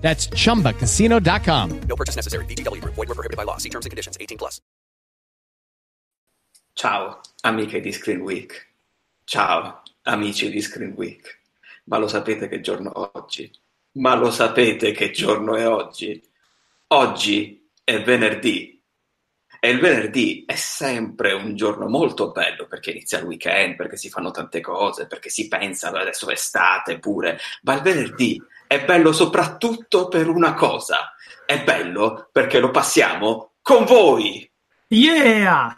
That's chumbacasino.com. No purchase necessary. VGW Group. Void were prohibited by law. See terms and conditions. 18 plus. Ciao, amiche di Screen Week. Ciao, amici di Screen Week. Ma lo sapete che giorno è oggi? Ma lo sapete che giorno è oggi? Oggi è venerdì. E il venerdì è sempre un giorno molto bello perché inizia il weekend, perché si fanno tante cose, perché si pensa adesso è estate pure. Ma il venerdì è bello soprattutto per una cosa. È bello perché lo passiamo con voi. Yeah!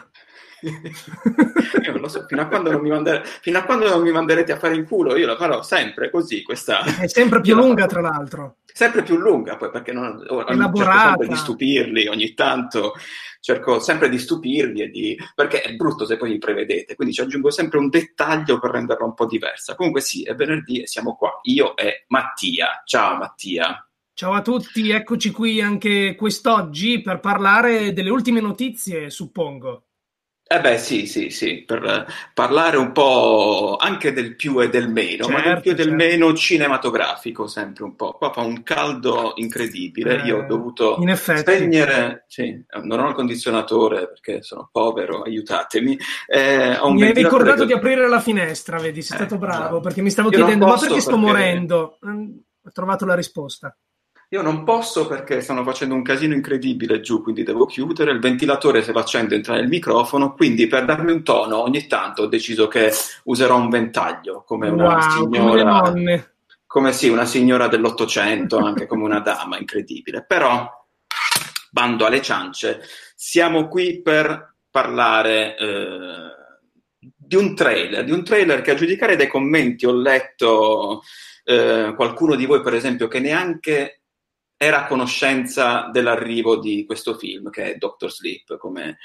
Io non lo so, fino a, quando non mi mandere, fino a quando non mi manderete a fare in culo, io la farò sempre così. Questa... È sempre più lunga, tra l'altro. Sempre più lunga, poi perché non, cerco sempre di stupirli ogni tanto. Cerco sempre di stupirli e di... perché è brutto se poi li prevedete, quindi ci aggiungo sempre un dettaglio per renderla un po' diversa. Comunque sì, è venerdì e siamo qua, io e Mattia. Ciao Mattia. Ciao a tutti, eccoci qui anche quest'oggi per parlare delle ultime notizie, suppongo. Eh beh, sì, sì, sì, per parlare un po' anche del più e del meno, certo, ma del più e del certo. meno cinematografico, sempre un po'. Qua fa un caldo incredibile. Eh, Io ho dovuto spegnere, sì, non ho il condizionatore perché sono povero, aiutatemi. Eh, mi hai ricordato di aprire la finestra, vedi, sei eh, stato bravo, no. perché mi stavo chiedendo, ma perché sto perché... morendo? Mm, ho trovato la risposta. Io non posso perché stanno facendo un casino incredibile giù, quindi devo chiudere. Il ventilatore se lo accendo entra nel microfono, quindi per darmi un tono ogni tanto ho deciso che userò un ventaglio come una wow, signora. Come, come sì, una signora dell'Ottocento, anche come una dama, incredibile. Però, bando alle ciance, siamo qui per parlare eh, di un trailer, di un trailer che a giudicare dai commenti ho letto eh, qualcuno di voi, per esempio, che neanche era a conoscenza dell'arrivo di questo film, che è Doctor Sleep, come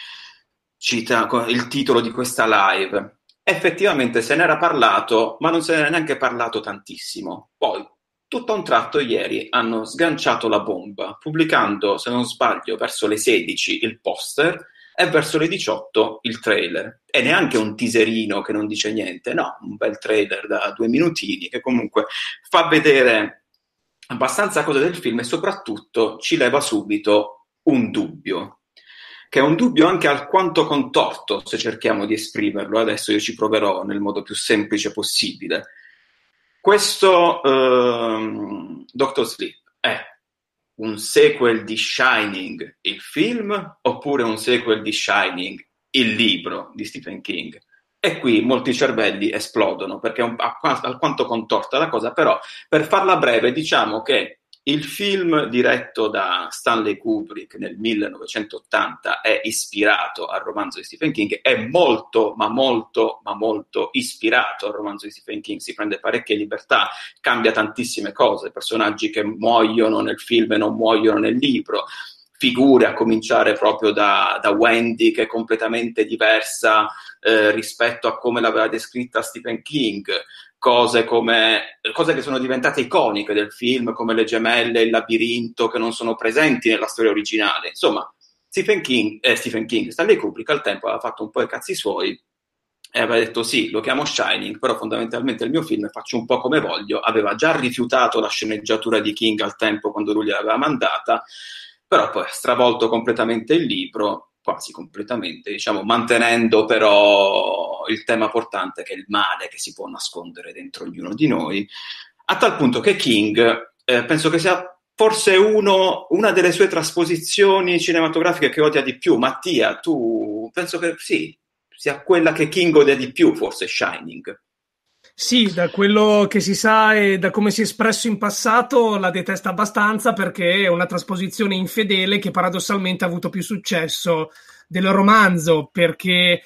cita il titolo di questa live. Effettivamente se n'era parlato, ma non se n'era neanche parlato tantissimo. Poi, tutto a un tratto, ieri hanno sganciato la bomba, pubblicando, se non sbaglio, verso le 16 il poster e verso le 18 il trailer. E neanche un teaserino che non dice niente, no, un bel trailer da due minutini che comunque fa vedere abbastanza cose del film e soprattutto ci leva subito un dubbio, che è un dubbio anche alquanto contorto se cerchiamo di esprimerlo. Adesso io ci proverò nel modo più semplice possibile. Questo uh, Doctor Sleep è un sequel di Shining, il film, oppure un sequel di Shining, il libro di Stephen King? E qui molti cervelli esplodono perché è alquanto contorta la cosa, però per farla breve diciamo che il film diretto da Stanley Kubrick nel 1980 è ispirato al romanzo di Stephen King, è molto, ma molto, ma molto ispirato al romanzo di Stephen King, si prende parecchie libertà, cambia tantissime cose, personaggi che muoiono nel film e non muoiono nel libro, figure, a cominciare proprio da, da Wendy, che è completamente diversa eh, rispetto a come l'aveva descritta Stephen King. Cose, come, cose che sono diventate iconiche del film, come le gemelle, il labirinto, che non sono presenti nella storia originale. Insomma, Stephen King, eh, Stephen King, Stanley Kubrick al tempo aveva fatto un po' i cazzi suoi e aveva detto sì, lo chiamo Shining, però fondamentalmente il mio film faccio un po' come voglio. Aveva già rifiutato la sceneggiatura di King al tempo quando lui gliel'aveva mandata però poi ha stravolto completamente il libro, quasi completamente, diciamo, mantenendo però il tema portante che è il male che si può nascondere dentro ognuno di noi, a tal punto che King eh, penso che sia forse uno, una delle sue trasposizioni cinematografiche che odia di più. Mattia, tu penso che sì, sia quella che King odia di più, forse Shining. Sì, da quello che si sa e da come si è espresso in passato la detesta abbastanza perché è una trasposizione infedele che paradossalmente ha avuto più successo del romanzo perché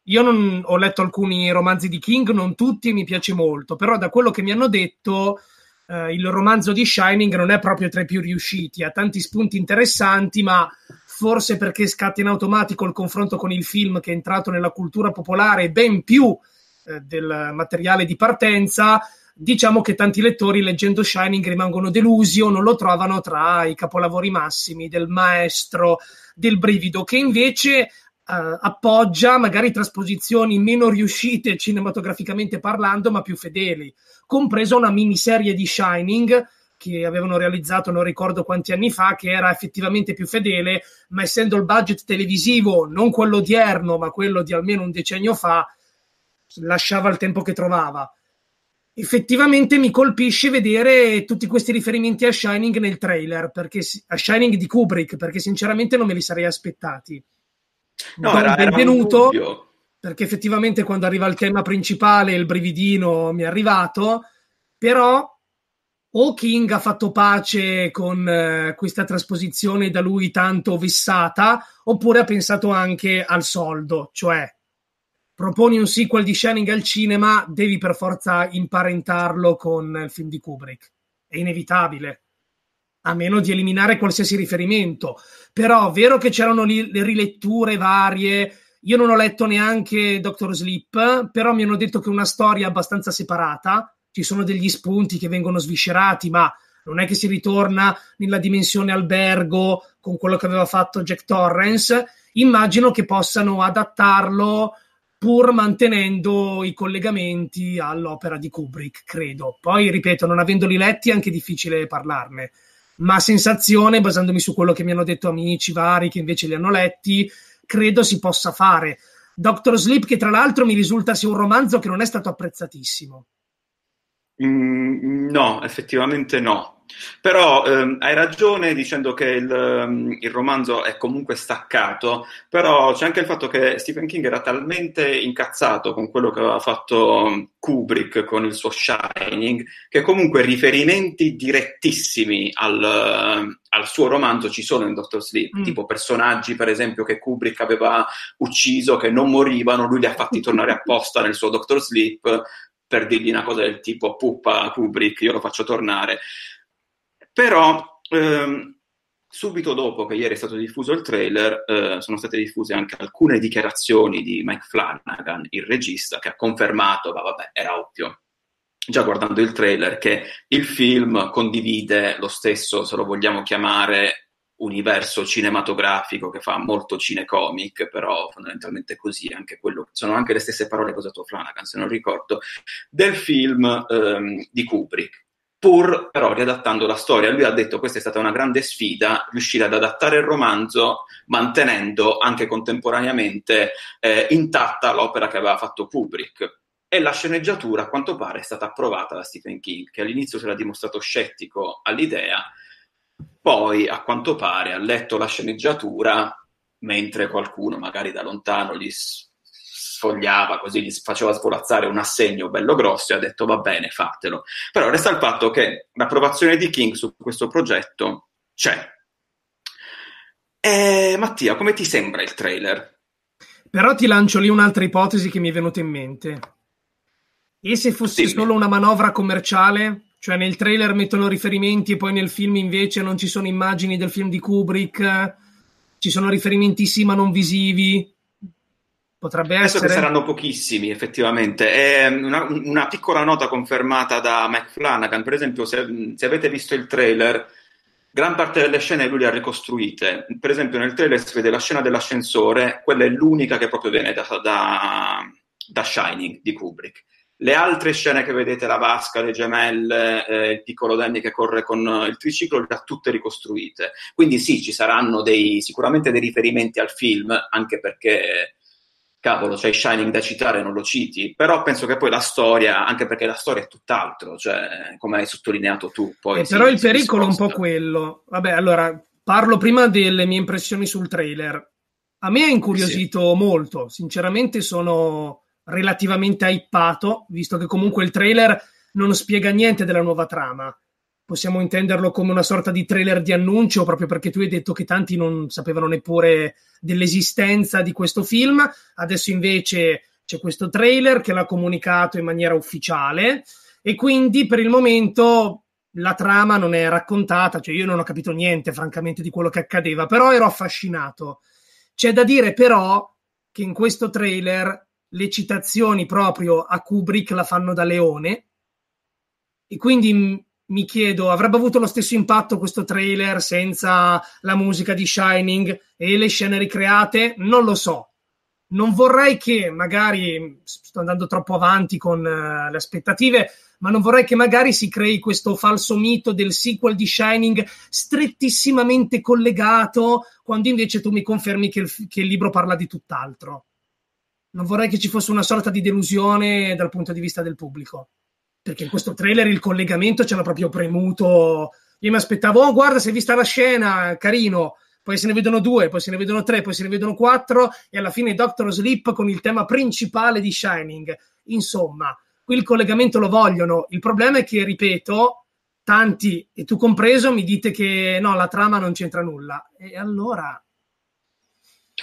io non, ho letto alcuni romanzi di King, non tutti mi piace molto, però da quello che mi hanno detto eh, il romanzo di Shining non è proprio tra i più riusciti, ha tanti spunti interessanti, ma forse perché scatta in automatico il confronto con il film che è entrato nella cultura popolare ben più eh, del materiale di partenza, diciamo che tanti lettori leggendo Shining rimangono delusi o non lo trovano tra i capolavori massimi del maestro del brivido, che invece Uh, appoggia magari trasposizioni meno riuscite cinematograficamente parlando, ma più fedeli, compresa una miniserie di Shining che avevano realizzato non ricordo quanti anni fa, che era effettivamente più fedele, ma essendo il budget televisivo non quello odierno, ma quello di almeno un decennio fa, lasciava il tempo che trovava. Effettivamente mi colpisce vedere tutti questi riferimenti a Shining nel trailer, perché, a Shining di Kubrick, perché sinceramente non me li sarei aspettati. No, era, benvenuto era perché effettivamente quando arriva il tema principale il brividino mi è arrivato, però o King ha fatto pace con eh, questa trasposizione da lui tanto vessata, oppure ha pensato anche al soldo, cioè proponi un sequel di Shining al cinema, devi per forza imparentarlo con il film di Kubrick. È inevitabile a meno di eliminare qualsiasi riferimento. Però, vero che c'erano lì le riletture varie. Io non ho letto neanche Doctor Sleep, però mi hanno detto che è una storia abbastanza separata. Ci sono degli spunti che vengono sviscerati, ma non è che si ritorna nella dimensione albergo con quello che aveva fatto Jack Torrance. Immagino che possano adattarlo pur mantenendo i collegamenti all'opera di Kubrick, credo. Poi, ripeto, non avendoli letti è anche difficile parlarne ma sensazione, basandomi su quello che mi hanno detto amici vari che invece li hanno letti, credo si possa fare. Doctor Sleep, che tra l'altro mi risulta sia un romanzo che non è stato apprezzatissimo. Mm, no, effettivamente no. Però ehm, hai ragione dicendo che il, ehm, il, romanzo è comunque staccato, però c'è anche il fatto che Stephen King era talmente incazzato con quello che aveva fatto Kubrick con il suo Shining, che comunque riferimenti direttissimi al, al suo romanzo ci sono in Doctor Sleep, mm. tipo personaggi per esempio che Kubrick aveva ucciso, che non morivano, lui li ha fatti tornare apposta nel suo Doctor Sleep per dirgli una cosa del tipo puppa Kubrick, io lo faccio tornare. Però ehm, subito dopo che ieri è stato diffuso il trailer, eh, sono state diffuse anche alcune dichiarazioni di Mike Flanagan, il regista, che ha confermato, ma vabbè, era ovvio, già guardando il trailer, che il film condivide lo stesso, se lo vogliamo chiamare, universo cinematografico che fa molto cinecomic, però fondamentalmente così, anche quello, sono anche le stesse parole che ha usato Flanagan, se non ricordo, del film ehm, di Kubrick pur però riadattando la storia. Lui ha detto questa è stata una grande sfida, riuscire ad adattare il romanzo mantenendo anche contemporaneamente eh, intatta l'opera che aveva fatto Kubrick. E la sceneggiatura, a quanto pare, è stata approvata da Stephen King, che all'inizio si era dimostrato scettico all'idea, poi a quanto pare ha letto la sceneggiatura mentre qualcuno magari da lontano gli sfogliava, così gli faceva svolazzare un assegno bello grosso e ha detto va bene, fatelo. Però resta il fatto che l'approvazione di King su questo progetto c'è. E, Mattia, come ti sembra il trailer? Però ti lancio lì un'altra ipotesi che mi è venuta in mente. E se fosse Dimmi. solo una manovra commerciale? Cioè nel trailer mettono riferimenti e poi nel film invece non ci sono immagini del film di Kubrick, ci sono riferimenti sì ma non visivi. Potrebbe Penso essere. che saranno pochissimi, effettivamente. È una, una, piccola nota confermata da Mike Flanagan. Per esempio, se, se, avete visto il trailer, gran parte delle scene lui le ha ricostruite. Per esempio, nel trailer si vede la scena dell'ascensore, quella è l'unica che proprio viene da, da, da Shining di Kubrick. Le altre scene che vedete, la vasca, le gemelle, eh, il piccolo Danny che corre con il triciclo, le ha tutte ricostruite. Quindi sì, ci saranno dei, sicuramente dei riferimenti al film, anche perché cavolo, c'hai Shining da citare, non lo citi, però penso che poi la storia, anche perché la storia è tutt'altro, cioè, come hai sottolineato tu. Poi eh, si, però il pericolo è un po' quello. Vabbè, allora, parlo prima delle mie impressioni sul trailer. A me ha incuriosito sì. molto, sinceramente sono relativamente hypato, visto che comunque il trailer non spiega niente della nuova trama possiamo intenderlo come una sorta di trailer di annuncio, proprio perché tu hai detto che tanti non sapevano neppure dell'esistenza di questo film. Adesso invece c'è questo trailer che l'ha comunicato in maniera ufficiale e quindi per il momento la trama non è raccontata, cioè io non ho capito niente francamente di quello che accadeva, però ero affascinato. C'è da dire però che in questo trailer le citazioni proprio a Kubrick la fanno da leone e quindi mi chiedo, avrebbe avuto lo stesso impatto questo trailer senza la musica di Shining e le scene ricreate? Non lo so. Non vorrei che magari, sto andando troppo avanti con uh, le aspettative, ma non vorrei che magari si crei questo falso mito del sequel di Shining strettissimamente collegato, quando invece tu mi confermi che il, che il libro parla di tutt'altro. Non vorrei che ci fosse una sorta di delusione dal punto di vista del pubblico perché in questo trailer il collegamento ce l'ha proprio premuto. Io mi aspettavo, oh guarda, se hai vista la scena, carino, poi se ne vedono due, poi se ne vedono tre, poi se ne vedono quattro e alla fine Doctor Sleep con il tema principale di Shining. Insomma, qui il collegamento lo vogliono. Il problema è che, ripeto, tanti, e tu compreso, mi dite che no, la trama non c'entra nulla. E allora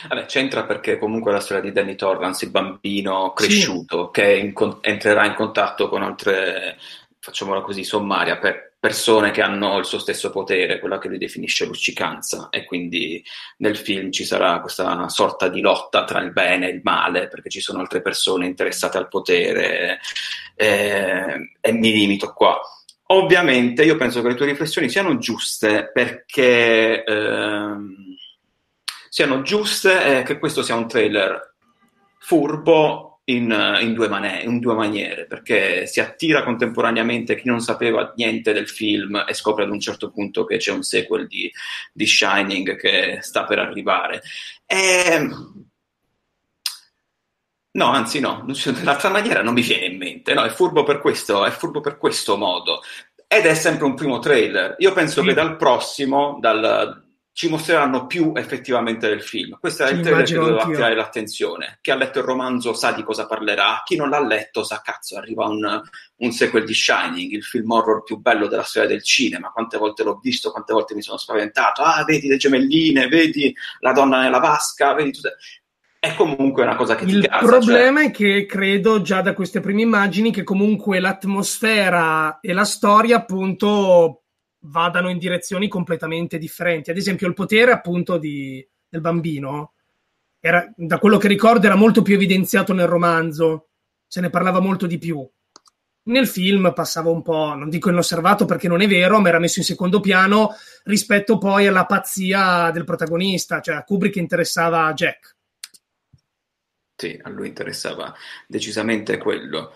Vabbè, c'entra perché comunque la storia di Danny Torrance, il bambino cresciuto, sì. che in con- entrerà in contatto con altre, facciamola così, sommaria, per persone che hanno il suo stesso potere, quella che lui definisce luccicanza, e quindi nel film ci sarà questa sorta di lotta tra il bene e il male, perché ci sono altre persone interessate al potere, eh, e mi limito qua. Ovviamente io penso che le tue riflessioni siano giuste perché... Ehm, siano giuste e che questo sia un trailer furbo in, in, due, man- in, due maniere, perché si attira contemporaneamente chi non sapeva niente del film e scopre ad un certo punto che c'è un sequel di, di Shining che sta per arrivare. E... No, anzi no, nell'altra maniera non mi viene in mente, no, è furbo per questo, è furbo per questo modo. Ed è sempre un primo trailer. Io penso sì. che dal prossimo, dal, ci mostreranno più effettivamente del film. Questo è il trailer che doveva attirare l'attenzione. Chi ha letto il romanzo sa di cosa parlerà, chi non l'ha letto sa cazzo, arriva un, un sequel di Shining, il film horror più bello della storia del cinema. Quante volte l'ho visto, quante volte mi sono spaventato. Ah, vedi le gemelline, vedi la donna nella vasca, vedi tutte è comunque una cosa che il ti casa. Il problema cioè... è che credo già da queste prime immagini che comunque l'atmosfera e la storia appunto vadano in direzioni completamente differenti. Ad esempio, il potere appunto di, del bambino, era, da quello che ricordo, era molto più evidenziato nel romanzo, se ne parlava molto di più. Nel film passava un po', non dico inosservato perché non è vero, ma era messo in secondo piano rispetto poi alla pazzia del protagonista, cioè a Kubrick interessava Jack. Sì, a lui interessava decisamente quello.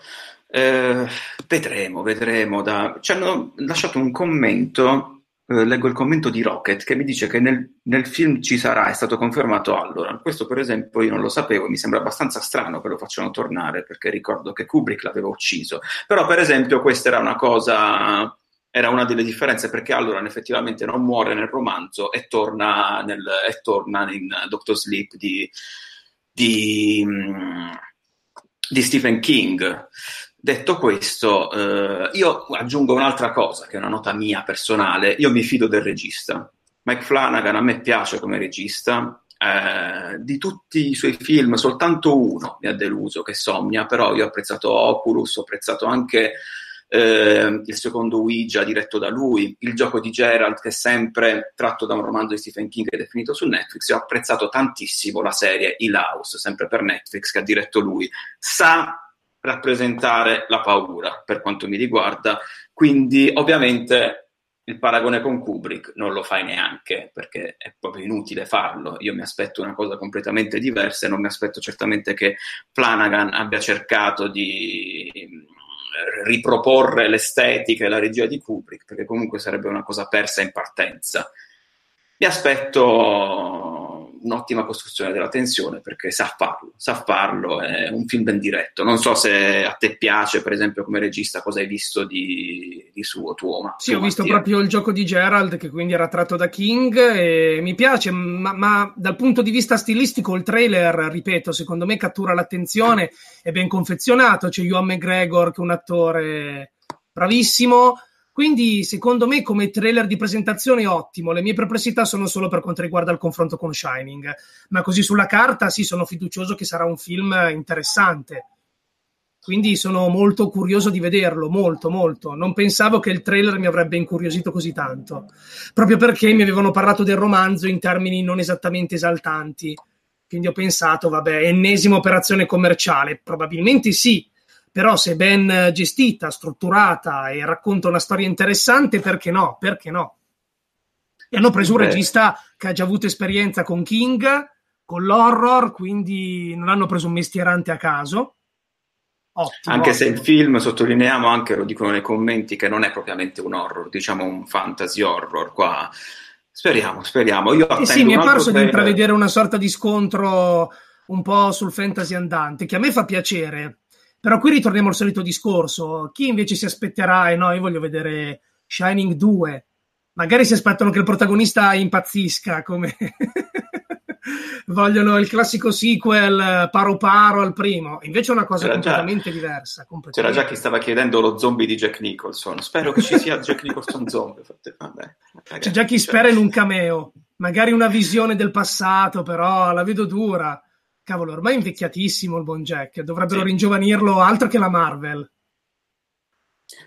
Eh, vedremo, vedremo. Da... Ci hanno lasciato un commento, eh, leggo il commento di Rocket, che mi dice che nel, nel, film ci sarà, è stato confermato allora. Questo per esempio io non lo sapevo, mi sembra abbastanza strano che lo facciano tornare, perché ricordo che Kubrick l'aveva ucciso. Però per esempio questa era una cosa... Era una delle differenze perché allora effettivamente non muore nel romanzo e torna, nel, e torna in Doctor Sleep di, di, di Stephen King. Detto questo, eh, io aggiungo un'altra cosa, che è una nota mia personale. Io mi fido del regista. Mike Flanagan a me piace come regista. Eh, di tutti i suoi film, soltanto uno mi ha deluso, che Somnia, però io ho apprezzato Oculus, ho apprezzato anche eh, il secondo Ouija diretto da lui, il gioco di Gerald che è sempre tratto da un romanzo di Stephen King ed è finito su Netflix. E ho apprezzato tantissimo la serie Il House, sempre per Netflix, che ha diretto lui. Sa rappresentare la paura per quanto mi riguarda. Quindi, ovviamente, il paragone con Kubrick non lo fai neanche perché è proprio inutile farlo. Io mi aspetto una cosa completamente diversa e non mi aspetto certamente che Flanagan abbia cercato di riproporre l'estetica e la regia di Kubrick, perché comunque sarebbe una cosa persa in partenza. Mi aspetto un'ottima costruzione della tensione perché sa farlo, sa farlo, è un film ben diretto. Non so se a te piace, per esempio, come regista, cosa hai visto di, di suo tuo. Ma sì, ho visto proprio il gioco di Gerald, che quindi era tratto da King, e mi piace, ma, ma, dal punto di vista stilistico il trailer, ripeto, secondo me cattura l'attenzione, è ben confezionato, c'è Ewan McGregor che è un attore bravissimo quindi, secondo me, come trailer di presentazione ottimo. Le mie perplessità sono solo per quanto riguarda il confronto con Shining. Ma così sulla carta, sì, sono fiducioso che sarà un film interessante. Quindi sono molto curioso di vederlo, molto, molto. Non pensavo che il trailer mi avrebbe incuriosito così tanto, proprio perché mi avevano parlato del romanzo in termini non esattamente esaltanti. Quindi ho pensato, vabbè, ennesima operazione commerciale. Probabilmente sì, però se ben gestita, strutturata e racconta una storia interessante, perché no? Perché no? E hanno preso un Beh. regista che ha già avuto esperienza con King, con l'horror, quindi non hanno preso un mestierante a caso. Ottimo, Anche se il film, sottolineiamo anche, lo dicono nei commenti, che non è propriamente un horror, diciamo un fantasy horror qua. Speriamo, speriamo. Io Eh sì, mi è parso di intravedere una sorta di scontro un po' sul fantasy andante, che a me fa piacere. Però qui ritorniamo al solito discorso. Chi invece si aspetterà, e no, io voglio vedere Shining 2. Magari si aspettano che il protagonista impazzisca, come vogliono il classico sequel paro paro al primo. Invece è una cosa C'era già- completamente diversa. C'era completamente. già chi stava chiedendo lo zombie di Jack Nicholson. Spero che ci sia Jack Nicholson zombie. Vabbè, ragazzi, C'è già chi spera in un cameo, magari una visione del passato, però la vedo dura. Cavolo, ormai è invecchiatissimo il buon Jack, dovrebbero Sì. ringiovanirlo altro che la Marvel.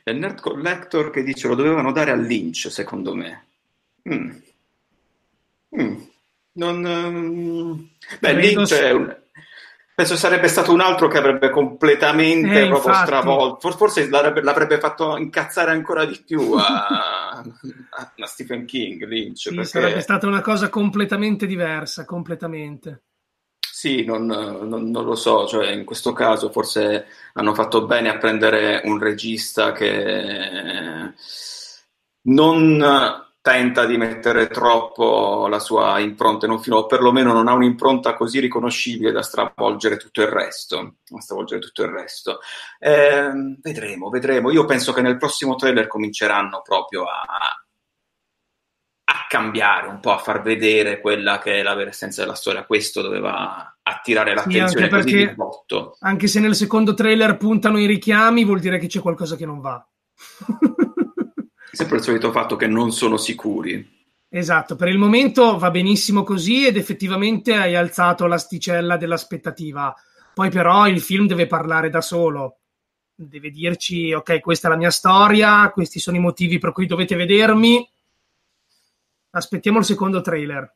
È il Nerd Collector che dice lo dovevano dare a Lynch, secondo me. Mm. Mm. Non, ehm, Beh, Lynch è un- penso sarebbe stato un altro che avrebbe completamente Eh, proprio stravolto. For- Forse l'avrebbe, l'avrebbe fatto incazzare ancora di più a, a Stephen King, Lynch. Sì, perché... sarebbe stata una cosa completamente diversa, completamente. Sì, non, non- non lo so, cioè in questo caso forse hanno fatto bene a prendere un regista che non tenta di mettere troppo la sua impronta in un film, o perlomeno non ha un'impronta così riconoscibile da stravolgere tutto il resto. Stravolgere tutto il resto. Ehm, vedremo, vedremo. Io penso che nel prossimo trailer cominceranno proprio a cambiare un po', a far vedere quella che è la vera essenza della storia. Questo doveva attirare l'attenzione così perché- di botto. Anche se nel secondo trailer puntano i richiami, vuol dire che c'è qualcosa che non va. Sempre il solito fatto che non sono sicuri. Esatto, per il momento va benissimo così ed effettivamente hai alzato l'asticella dell'aspettativa. Poi però il film deve parlare da solo. Deve dirci, ok, questa è la mia storia, questi sono i motivi per cui dovete vedermi. Aspettiamo il secondo trailer.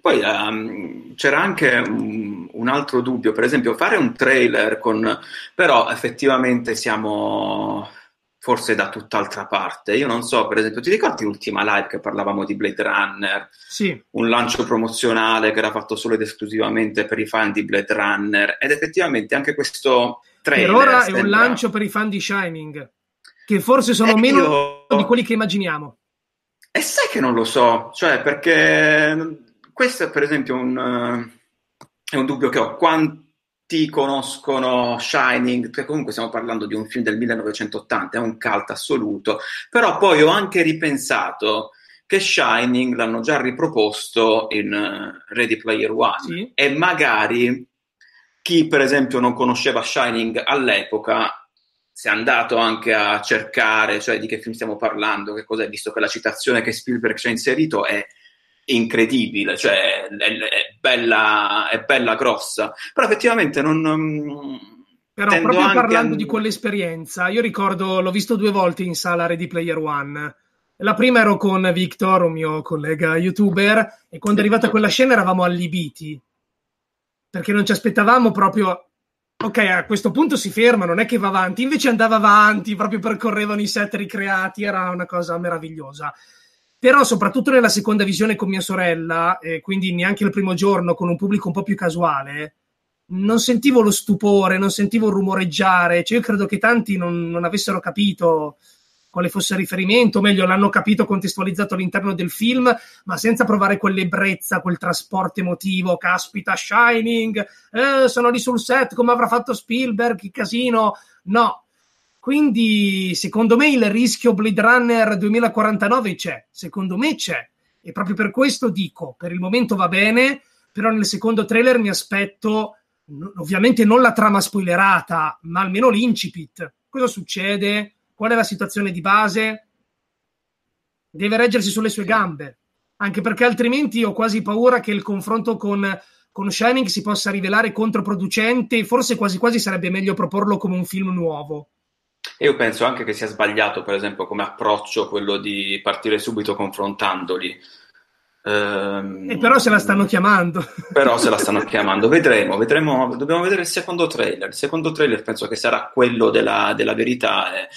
Poi ehm, c'era anche un, un altro dubbio, per esempio fare un trailer con... però effettivamente siamo forse da tutt'altra parte. Io non so, per esempio, ti ricordi l'ultima live che parlavamo di Blade Runner? Sì, un lancio promozionale che era fatto solo ed esclusivamente per i fan di Blade Runner ed effettivamente anche questo trailer per ora è sembra- un lancio per i fan di Shining, che forse sono Eh, meno io- di quelli che immaginiamo. E sai che non lo so, cioè perché questo è per esempio un, eh, è un dubbio che ho. Quanti conoscono Shining? Perché comunque stiamo parlando di un film del 1980, è un cult assoluto, però poi ho anche ripensato che Shining l'hanno già riproposto in eh, Ready Player One Sì. e magari chi per esempio non conosceva Shining all'epoca si è andato anche a cercare, cioè di che film stiamo parlando, che cos'è, visto che la citazione che Spielberg ci ha inserito è incredibile, cioè è, è bella, è bella grossa, però effettivamente non... mm, Però tendo proprio parlando a- di quell'esperienza, io ricordo, l'ho visto due volte in sala Ready Player One. La prima ero con Victor, un mio collega youtuber, e quando è arrivata quella scena eravamo allibiti. Perché non ci aspettavamo proprio. Ok, a questo punto si ferma, non è che va avanti, invece andava avanti, proprio percorrevano i set ricreati, era una cosa meravigliosa. Però, soprattutto nella seconda visione con mia sorella, e quindi neanche il primo giorno con un pubblico un po' più casuale, non sentivo lo stupore, non sentivo il rumoreggiare. Cioè, io credo che tanti non, non avessero capito quale fosse il riferimento, o meglio, l'hanno capito contestualizzato all'interno del film, ma senza provare quell'ebbrezza, quel trasporto emotivo. Caspita, Shining, eh, sono lì sul set, come avrà fatto Spielberg, che casino. No. Quindi, secondo me, il rischio Blade Runner 2049 c'è. Secondo me c'è. E proprio per questo dico, per il momento va bene, però nel secondo trailer mi aspetto ovviamente non la trama spoilerata, ma almeno l'incipit. Cosa succede? Qual è la situazione di base? Deve reggersi sulle sue gambe, anche perché altrimenti ho quasi paura che il confronto con con Shining si possa rivelare controproducente, forse quasi quasi sarebbe meglio proporlo come un film nuovo. E io penso anche che sia sbagliato, per esempio, come approccio quello di partire subito confrontandoli. Ehm, e però se la stanno chiamando. Però se la stanno chiamando, vedremo, vedremo, dobbiamo vedere il secondo trailer. Il secondo trailer penso che sarà quello della, della verità. Eh.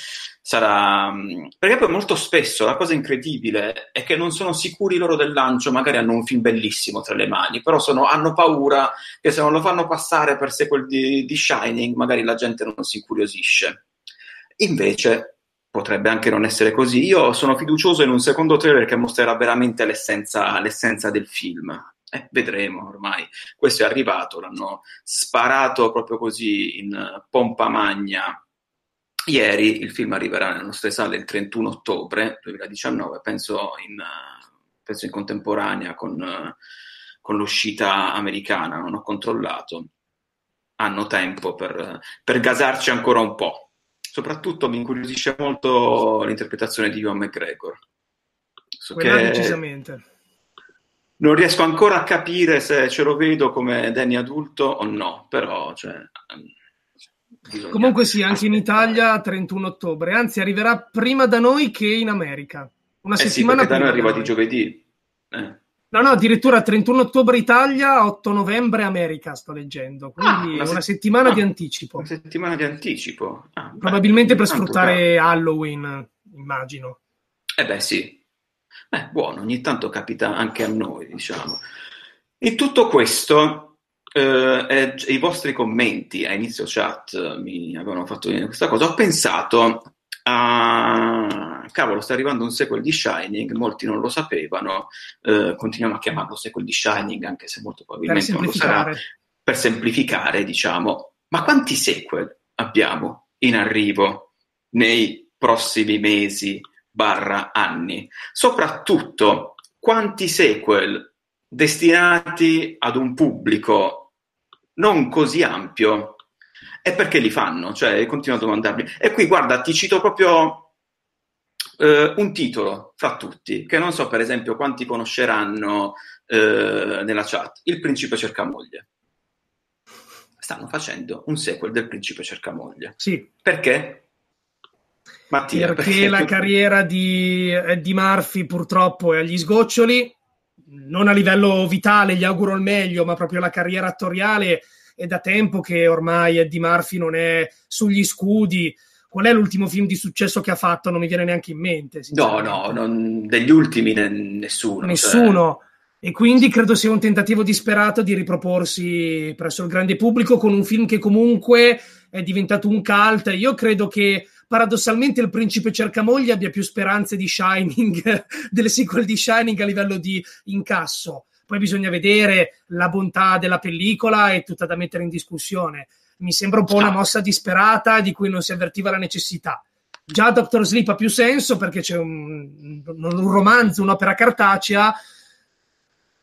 Sarà... Perché poi molto spesso la cosa incredibile è che non sono sicuri loro del lancio, magari hanno un film bellissimo tra le mani, però sono, hanno paura che se non lo fanno passare per sequel di, di Shining, magari la gente non si incuriosisce. Invece potrebbe anche non essere così. Io sono fiducioso in un secondo trailer che mostrerà veramente l'essenza, l'essenza del film. Eh, vedremo ormai. Questo è arrivato, l'hanno sparato proprio così in pompa magna. Ieri il film arriverà nelle nostre sale il 31 ottobre 2019, penso in, penso in contemporanea con, con l'uscita americana, non ho controllato. Hanno tempo per, per gasarci ancora un po' soprattutto mi incuriosisce molto l'interpretazione di Ivan McGregor. So Quella decisamente. Non riesco ancora a capire se ce lo vedo come Danny adulto o no, però cioè, Comunque sì, anche in Italia 31 ottobre, anzi arriverà prima da noi che in America. Una eh settimana sì, da noi arriva di giovedì. Eh. No, no, addirittura 31 ottobre Italia, 8 novembre America, sto leggendo. Quindi ah, una, se- settimana ah, di anticipo. Una settimana di anticipo. Ah, Probabilmente beh, per sfruttare tanto, Halloween, immagino. Eh beh, sì. Beh, buono, ogni tanto capita anche a noi, diciamo. In tutto questo, eh, eh, i vostri commenti a inizio chat mi avevano fatto venire questa cosa. Ho pensato a cavolo, sta arrivando un sequel di Shining, molti non lo sapevano, eh, continuiamo a chiamarlo sequel di Shining, anche se molto probabilmente non lo sarà, per semplificare, diciamo. Ma quanti sequel abbiamo in arrivo nei prossimi mesi barra anni? Soprattutto, quanti sequel destinati ad un pubblico non così ampio e perché li fanno? Cioè, continuo a domandarmi. E qui, guarda, ti cito proprio eh, un titolo fra tutti, che non so, per esempio, quanti conosceranno eh, nella chat. Il principe cerca moglie. Stanno facendo un sequel del principe cerca moglie. Sì. Perché? Mattia, perché, perché la tu... carriera di Eddie Murphy purtroppo è agli sgoccioli, non a livello vitale, gli auguro il meglio, ma proprio la carriera attoriale è da tempo che ormai Eddie Murphy non è sugli scudi. Qual è l'ultimo film di successo che ha fatto? Non mi viene neanche in mente. No, no, non, degli ultimi ne, nessuno. Nessuno. Cioè... E quindi credo sia un tentativo disperato di riproporsi presso il grande pubblico con un film che comunque è diventato un cult. Io credo che paradossalmente il principe cerca moglie abbia più speranze di Shining, delle sequel di Shining a livello di incasso poi bisogna vedere la bontà della pellicola, è tutta da mettere in discussione. Mi sembra un po' una mossa disperata di cui non si avvertiva la necessità. Già Doctor Sleep ha più senso perché c'è un, un romanzo, un'opera cartacea.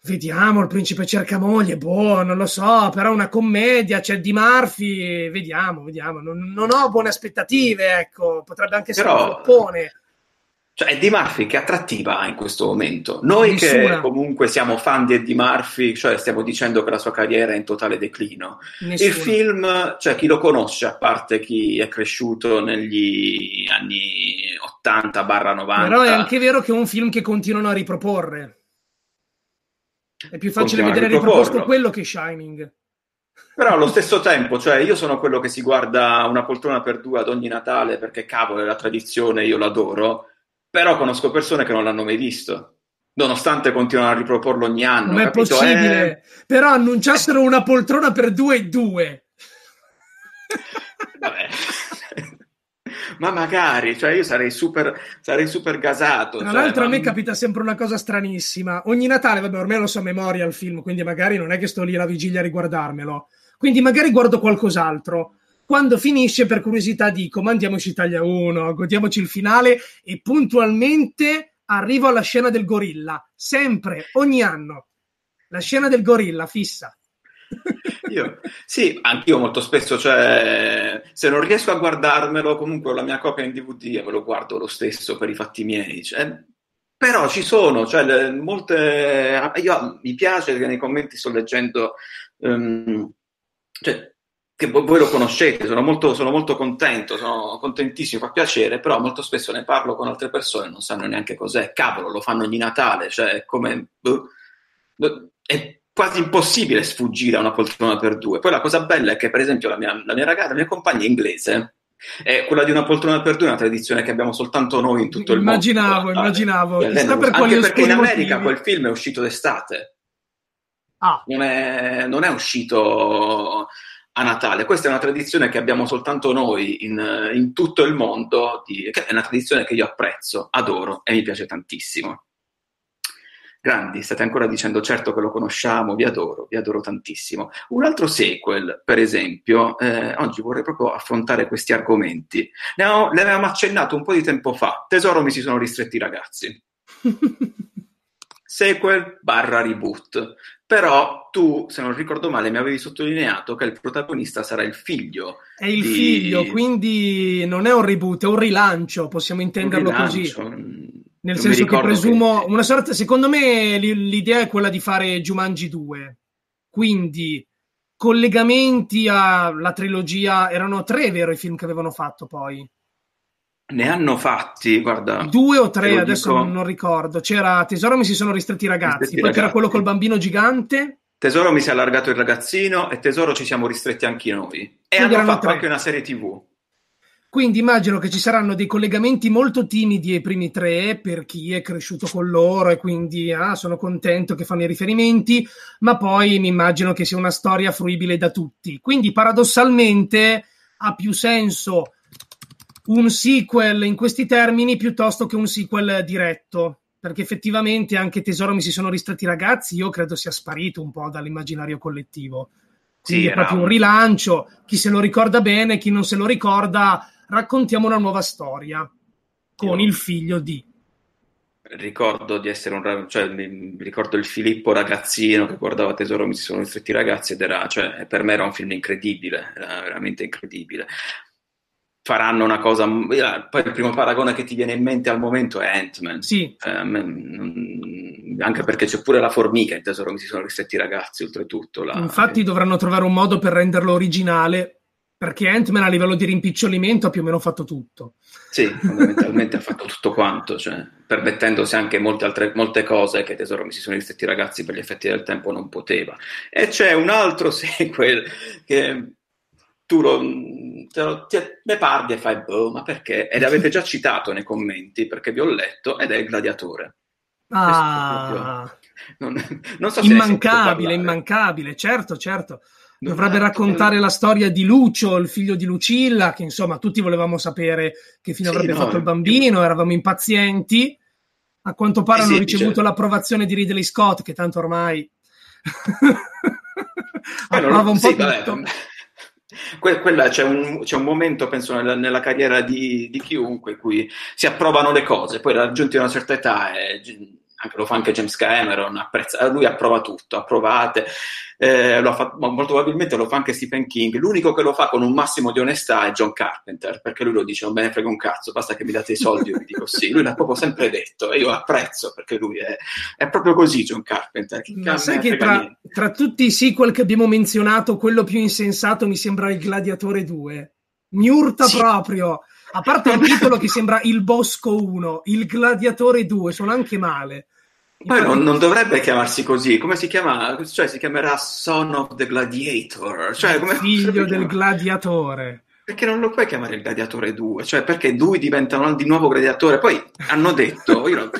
Vediamo, il principe cerca moglie, boh, non lo so, però una commedia, c'è di Murphy, vediamo, vediamo. Non, non ho buone aspettative, ecco, potrebbe anche essere però... un floppone cioè, Eddie Murphy che attrattiva ha in questo momento? Noi Nessuna. che comunque siamo fan di Eddie Murphy, cioè stiamo dicendo che la sua carriera è in totale declino. Nessuna. Il film, cioè chi lo conosce, a parte chi è cresciuto negli anni 80-90. Però è anche vero che è un film che continuano a riproporre. È più facile vedere riproposto quello che Shining. Però allo stesso tempo, cioè io sono quello che si guarda una poltrona per due ad ogni Natale perché cavolo è la tradizione, io l'adoro però conosco persone che non l'hanno mai visto nonostante continuano a riproporlo ogni anno. Ma è possibile, eh... però annunciassero una poltrona per due e due. Vabbè. Ma magari, cioè io sarei super, sarei super gasato. Tra cioè, l'altro, ma... a me capita sempre una cosa stranissima. Ogni Natale, vabbè, ormai lo so a memoria il film, quindi magari non è che sto lì alla vigilia a riguardarmelo. Quindi magari guardo qualcos'altro quando finisce per curiosità dico mandiamoci Italia 1, godiamoci il finale e puntualmente arrivo alla scena del gorilla, sempre, ogni anno. La scena del gorilla fissa. Io, sì, anch'io molto spesso, cioè, se non riesco a guardarmelo, comunque la mia copia in DVD me lo guardo lo stesso per i fatti miei. Cioè, però ci sono, cioè, le, molte... Io, mi piace che nei commenti sto leggendo... Um, cioè, che voi lo conoscete, sono molto, sono molto contento, sono contentissimo, fa piacere, però molto spesso ne parlo con altre persone non sanno neanche cos'è. Cavolo, lo fanno ogni Natale, cioè è come... Boh, è quasi impossibile sfuggire a una poltrona per due. Poi la cosa bella è che, per esempio, la mia, la mia ragazza, la mia compagna è inglese, è quella di una poltrona per due è una tradizione che abbiamo soltanto noi in tutto il immaginavo, mondo. Immaginavo, immaginavo. Per anche perché in America motivi. quel film è uscito d'estate. Ah. Non, è, non è uscito a Natale. Questa è una tradizione che abbiamo soltanto noi in, in tutto il mondo, di, è una tradizione che io apprezzo, adoro e mi piace tantissimo. Grandi, state ancora dicendo certo che lo conosciamo, vi adoro, vi adoro tantissimo. Un altro sequel, per esempio, eh, oggi vorrei proprio affrontare questi argomenti. Ne, ho, ne avevamo accennato un po' di tempo fa. Tesoro mi si sono ristretti i ragazzi. sequel barra reboot. Però tu, se non ricordo male, mi avevi sottolineato che il protagonista sarà il figlio. È il di... figlio, quindi non è un reboot, è un rilancio, possiamo intenderlo così. Mm, Nel non senso che presumo che... una sorta, secondo me l'idea è quella di fare Jumanji 2. Quindi collegamenti alla trilogia, erano tre vero i film che avevano fatto poi. Ne hanno fatti, guarda. Due o tre, adesso dico... non ricordo. C'era Tesoro mi si sono ristretti i ragazzi, ristretti poi ragazzi. c'era quello col bambino gigante. Tesoro mi si è allargato il ragazzino e Tesoro ci siamo ristretti anche noi. E Quindi hanno fatto tre. anche una serie TV. Quindi immagino che ci saranno dei collegamenti molto timidi ai primi tre per chi è cresciuto con loro e quindi ah, sono contento che fanno i riferimenti, ma poi mi immagino che sia una storia fruibile da tutti. Quindi paradossalmente ha più senso un sequel in questi termini piuttosto che un sequel diretto. Perché effettivamente anche Tesoro mi si sono ristretti i ragazzi, io credo sia sparito un po' dall'immaginario collettivo. Quindi sì, è proprio un rilancio. Chi se lo ricorda bene, chi non se lo ricorda, raccontiamo una nuova storia con il figlio di. Ricordo di essere un cioè, mi ricordo il Filippo ragazzino che guardava Tesoro mi si sono ristretti i ragazzi ed era, cioè, per me era un film incredibile, era veramente incredibile faranno una cosa. Poi il primo paragone che ti viene in mente al momento è Ant-Man. Sì. Eh, anche perché c'è pure la formica in tesoro, mi si sono ristretti i ragazzi, oltretutto. La... Infatti, dovranno trovare un modo per renderlo originale. Perché Ant-Man a livello di rimpicciolimento ha più o meno fatto tutto. Sì, fondamentalmente ha fatto tutto quanto, cioè, permettendosi anche molte altre molte cose che Tesoro mi si sono ristretti i ragazzi per gli effetti del tempo non poteva. E c'è un altro sequel che tu lo, te lo, te, ne parli e fai, boh, ma perché? E l'avete già citato nei commenti perché vi ho letto ed è il gladiatore. Ah, non, non so immancabile, immancabile, certo, certo. Dovrebbe raccontare la storia di Lucio, il figlio di Lucilla, che insomma tutti volevamo sapere che fine sì, avrebbe no, fatto il bambino, eravamo impazienti. A quanto pare hanno ricevuto cioè... l'approvazione di Ridley Scott, che tanto ormai eh, approva un po' sì, tutto. Vabbè Que- quella, c'è, un, c'è, un, momento, penso, nella, nella carriera di, di, chiunque in cui si approvano le cose, poi raggiunti una certa età e anche, lo fa anche James Cameron, apprezza, lui approva tutto, approvate, eh, fa, molto probabilmente lo fa anche Stephen King, l'unico che lo fa con un massimo di onestà è John Carpenter, perché lui lo dice non me ne frega un cazzo, basta che mi date i soldi, io vi dico sì, lui l'ha proprio sempre detto e io apprezzo perché lui è, è proprio così John Carpenter. Ma sai che tra, tra tutti i sequel che abbiamo menzionato, quello più insensato mi sembra il Gladiatore 2. Mi urta sì. proprio. A parte il titolo che sembra Il Bosco 1, Il Gladiatore 2, sono anche male. Poi non, non, dovrebbe chiamarsi così, come si chiama? Cioè si chiamerà Son of the Gladiator, cioè come figlio del gladiatore. Perché non lo puoi chiamare il gladiatore 2? Cioè perché lui diventa di nuovo gladiatore? Poi hanno detto, io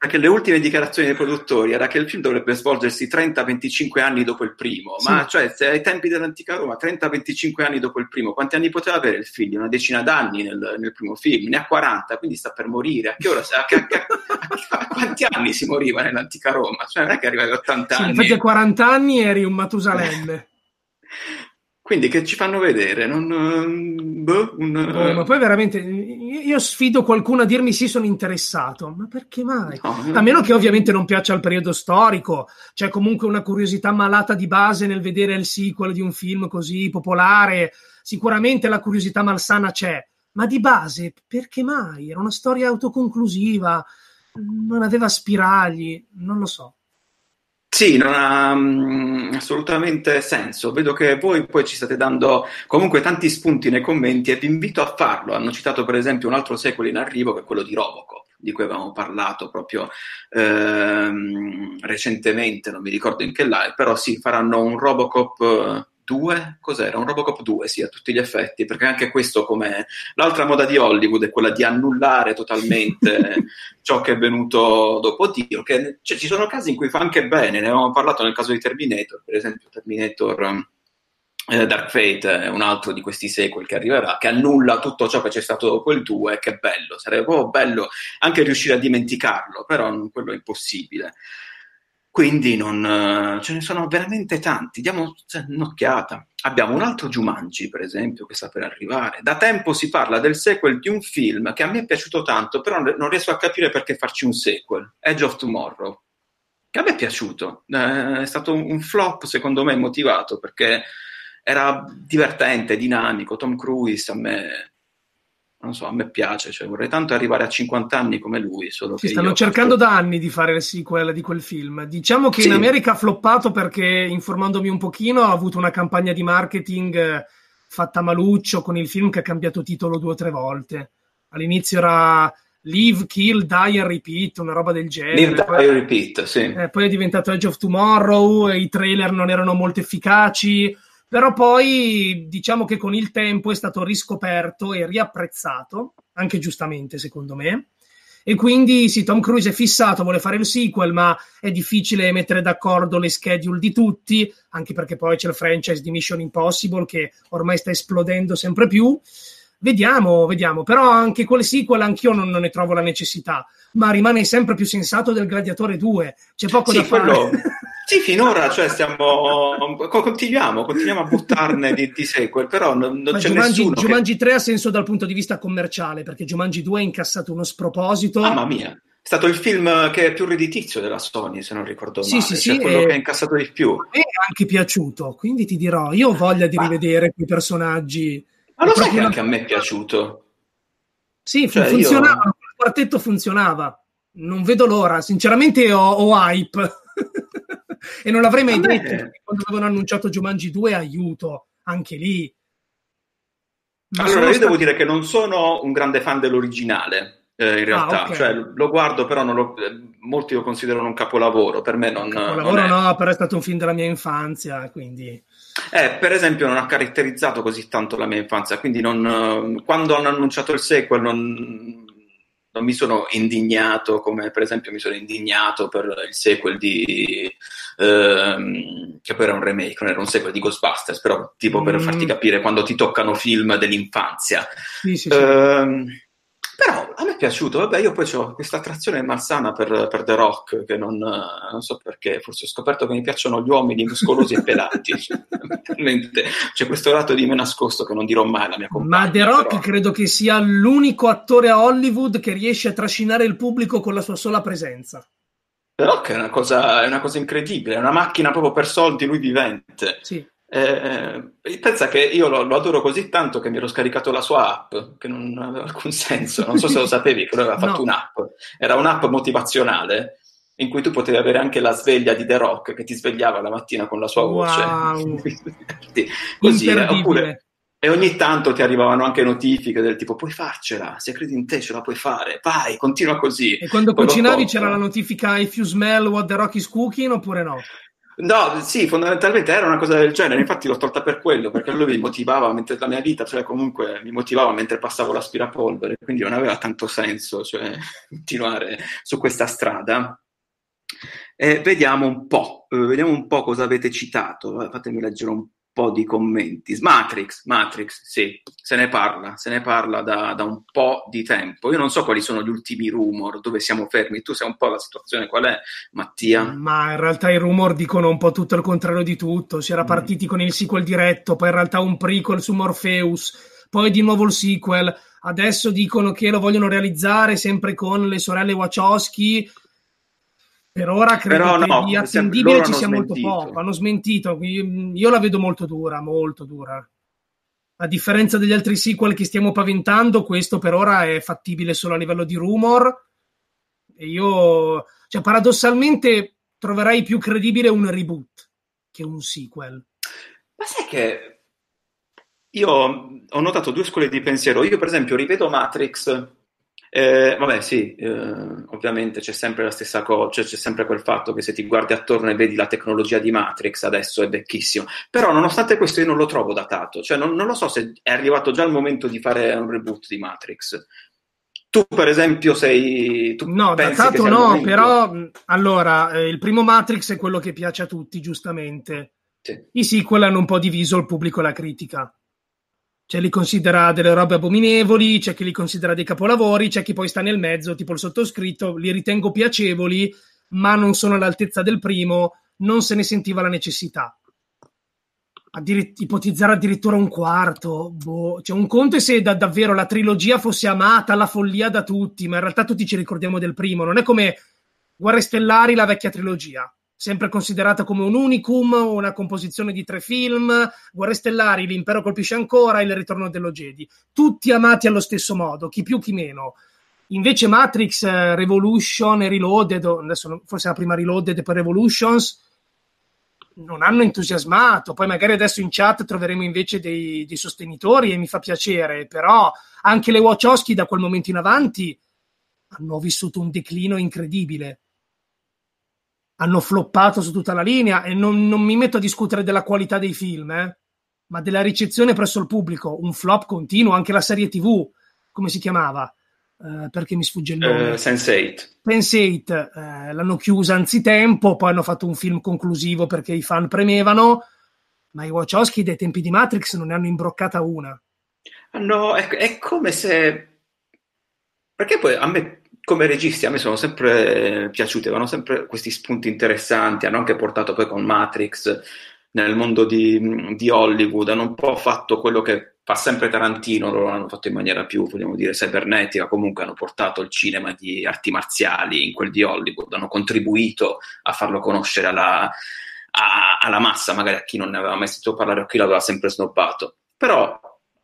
perché le ultime dichiarazioni dei produttori era che il film dovrebbe svolgersi 30-25 anni dopo il primo, sì. ma cioè ai tempi dell'antica Roma, 30-25 anni dopo il primo, quanti anni poteva avere il figlio? Una decina d'anni nel, nel primo film, ne ha 40, quindi sta per morire. A che ora, a, a, a, a quanti anni si moriva nell'antica Roma? Cioè non è che arrivavi a 80 sì, anni. Infatti a 40 anni eri un Matusalemme. Quindi che ci fanno vedere? Non, boh, un, boh, ma poi veramente io sfido qualcuno a dirmi sì, sono interessato. Ma perché mai? No, a meno che ovviamente non piaccia il periodo storico, c'è comunque una curiosità malata di base nel vedere il sequel di un film così popolare. Sicuramente la curiosità malsana c'è, ma di base perché mai? Era una storia autoconclusiva. non aveva spiragli, non lo so. Sì, non ha mm, assolutamente senso. Vedo che voi poi ci state dando comunque tanti spunti nei commenti e vi invito a farlo. Hanno citato per esempio un altro sequel in arrivo che è quello di Robocop, di cui avevamo parlato proprio ehm, recentemente, non mi ricordo in che live, però sì, faranno un Robocop 2, cos'era? Un Robocop 2, sì, a tutti gli effetti, perché anche questo come l'altra moda di Hollywood è quella di annullare totalmente ciò che è venuto dopo Dio, che cioè, ci sono casi in cui fa anche bene, ne avevamo parlato nel caso di Terminator, per esempio Terminator eh, Dark Fate è un altro di questi sequel che arriverà, che annulla tutto ciò che c'è stato dopo il 2, che è bello, sarebbe proprio bello anche riuscire a dimenticarlo, però quello è impossibile. Quindi non, eh, ce ne sono veramente tanti, diamo cioè, un'occhiata. Abbiamo un altro Jumanji, per esempio, che sta per arrivare. Da tempo si parla del sequel di un film che a me è piaciuto tanto, però non riesco a capire perché farci un sequel. Edge of Tomorrow, che a me è piaciuto. Eh, è stato un flop, secondo me, motivato, perché era divertente, dinamico. Tom Cruise a me non so, a me piace, cioè vorrei tanto arrivare a 50 anni come lui. Solo si stanno cercando fatto... da anni di fare il sequel di quel film. Diciamo che sì. in America ha floppato perché, informandomi un pochino, ha avuto una campagna di marketing eh, fatta maluccio con il film che ha cambiato titolo due o tre volte. All'inizio era Live, Kill, Die and Repeat, una roba del genere. Live, Die and Repeat, sì. Eh, poi è diventato Edge of Tomorrow, i trailer non erano molto efficaci però poi diciamo che con il tempo è stato riscoperto e riapprezzato, anche giustamente secondo me. E quindi sì, Tom Cruise è fissato, vuole fare il sequel, ma è difficile mettere d'accordo le schedule di tutti, anche perché poi c'è il franchise di Mission Impossible che ormai sta esplodendo sempre più. Vediamo, vediamo, però anche quel sequel anch'io non, non ne trovo la necessità, ma rimane sempre più sensato del Gladiatore 2. C'è poco sì, da quello... fare. Sì, finora cioè, stiamo, continuiamo, continuiamo a buttarne di, di sequel, però non, non c'è Jumanji, nessuno. Jumanji che... 3 ha senso dal punto di vista commerciale, perché Jumanji 2 ha incassato uno sproposito. Mamma mia, è stato il film che è più redditizio della Sony, se non ricordo sì, male. Sì, cioè sì, quello che ha incassato di più. A me è anche piaciuto, quindi ti dirò, io ho voglia di rivedere quei personaggi. Ma lo sai che anche a me è piaciuto? Sì, cioè, funzionava, io... il quartetto funzionava. Non vedo l'ora, sinceramente ho, ho hype. e non l'avrei mai a detto me... quando avevano annunciato Jumanji 2 aiuto anche lì Ma allora io stato... devo dire che non sono un grande fan dell'originale eh, in realtà, ah, okay. cioè lo guardo però lo, eh, molti lo considerano un capolavoro per me non, capolavoro non è... no però è stato un film della mia infanzia quindi eh, per esempio non ha caratterizzato così tanto la mia infanzia quindi non, quando hanno annunciato il sequel non, non mi sono indignato come per esempio mi sono indignato per il sequel di ehm, che poi era un remake, non era un sequel di Ghostbusters, però tipo per mm. farti capire quando ti toccano film dell'infanzia. Sì, sì, sì. Ehm, però a me è piaciuto, vabbè, io poi ho questa attrazione malsana per, per The Rock, che non, non, so perché, forse ho scoperto che mi piacciono gli uomini muscolosi e pelati. c'è questo lato di me nascosto che non dirò mai alla mia compagna. Ma The Rock però... credo che sia l'unico attore a Hollywood che riesce a trascinare il pubblico con la sua sola presenza. The Rock è una cosa, è una cosa incredibile, è una macchina proprio per soldi, lui vivente. Sì. Eh, pensa che io lo, lo, adoro così tanto che mi ero scaricato la sua app, che non aveva alcun senso. Non so se lo sapevi, che lui aveva fatto no. un'app. Era un'app motivazionale in cui tu potevi avere anche la sveglia di The Rock che ti svegliava la mattina con la sua voce. Wow. Così, eh, oppure, e ogni tanto ti arrivavano anche notifiche del tipo puoi farcela, se credi in te ce la puoi fare, vai, continua così. E quando Poi cucinavi c'era la notifica if you smell what the rock is cooking oppure no? No, sì, fondamentalmente era una cosa del genere, infatti l'ho tolta per quello, perché lui mi motivava mentre la mia vita, cioè comunque mi motivava mentre passavo l'aspirapolvere, quindi non aveva tanto senso cioè, continuare su questa strada. Eh, vediamo un po', eh, vediamo un po' cosa avete citato, fatemi leggere un po' di commenti. Matrix, Matrix, sì, se ne parla, se ne parla da, da, un po' di tempo. Io non so quali sono gli ultimi rumor, dove siamo fermi. Tu sai un po' la situazione qual è, Mattia? Ma in realtà i rumor dicono un po' tutto il contrario di tutto. Si era mm. partiti mm. con il sequel diretto, poi in realtà un prequel su Morpheus, poi di nuovo il sequel. Adesso dicono che lo vogliono realizzare sempre con le sorelle Wachowski per ora credo Però no, che di attendibile ci sia smentito. molto poco. Hanno smentito. Io la vedo molto dura, molto dura. A differenza degli altri sequel che stiamo paventando, questo per ora è fattibile solo a livello di rumor. E io, cioè, paradossalmente troverai più credibile un reboot che un sequel. Ma sai che io ho notato due scuole di pensiero. Io, per esempio, rivedo Matrix. Eh, vabbè, sì, eh, ovviamente c'è sempre la stessa cosa, cioè c'è sempre quel fatto che se ti guardi attorno e vedi la tecnologia di Matrix adesso è vecchissimo. Però, nonostante questo, io non lo trovo datato. Cioè, non, non lo so se è arrivato già il momento di fare un reboot di Matrix. Tu, per esempio, sei. Tu no, datato no, però allora eh, il primo Matrix è quello che piace a tutti, giustamente. Sì. I sequel hanno un po' diviso il pubblico e la critica. C'è chi considera delle robe abominevoli, c'è chi li considera dei capolavori, c'è chi poi sta nel mezzo, tipo il sottoscritto, li ritengo piacevoli, ma non sono all'altezza del primo, non se ne sentiva la necessità. Addir- ipotizzare addirittura un quarto, boh. cioè un conto è se da- davvero la trilogia fosse amata alla follia da tutti, ma in realtà tutti ci ricordiamo del primo, non è come Guerre Stellari, la vecchia trilogia sempre considerata come un unicum, una composizione di tre film, Guerre Stellari, L'Impero colpisce ancora, Il ritorno dello Jedi, tutti amati allo stesso modo, chi più chi meno. Invece Matrix, eh, Revolution e Reloaded, adesso forse la prima Reloaded e poi Revolutions, non hanno entusiasmato. Poi magari adesso in chat troveremo invece dei, dei sostenitori e mi fa piacere, però anche le Wachowski da quel momento in avanti hanno vissuto un declino incredibile hanno floppato su tutta la linea e non, non, mi metto a discutere della qualità dei film, eh, ma della ricezione presso il pubblico. Un flop continuo, anche la serie TV, come si chiamava? Uh, perché mi sfugge il nome. Uh, Sense8. Sense8 uh, l'hanno chiusa anzitempo, poi hanno fatto un film conclusivo perché i fan premevano, ma i Wachowski dai tempi di Matrix non ne hanno imbroccata una. No, è, è come se... Perché poi a me come registi a me sono sempre piaciuti, avevano sempre questi spunti interessanti, hanno anche portato poi con Matrix nel mondo di, di, Hollywood, hanno un po' fatto quello che fa sempre Tarantino, loro l'hanno fatto in maniera più, vogliamo dire, cybernetica, comunque hanno portato il cinema di arti marziali in quel di Hollywood, hanno contribuito a farlo conoscere alla, a, alla massa, magari a chi non ne aveva mai sentito parlare o chi l'aveva sempre snobbato. Però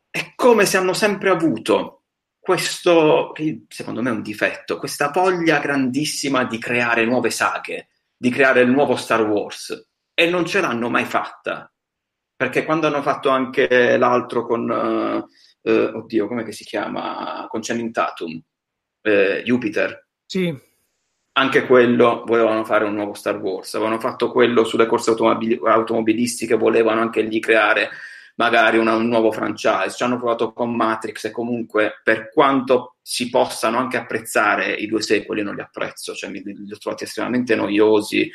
è come se hanno sempre avuto questo, che secondo me è un difetto, questa voglia grandissima di creare nuove saghe, di creare il nuovo Star Wars, e non ce l'hanno mai fatta. Perché quando hanno fatto anche l'altro con, uh, uh, oddio, come si chiama? Con Channing Tatum, uh, Jupiter. Sì. Anche quello volevano fare un nuovo Star Wars, avevano fatto quello sulle corse automobil- automobilistiche, volevano anche lì creare magari una, un nuovo franchise. Ci hanno provato con Matrix e comunque per quanto si possano anche apprezzare i due sequeli, non li apprezzo, cioè mi, li ho trovati estremamente noiosi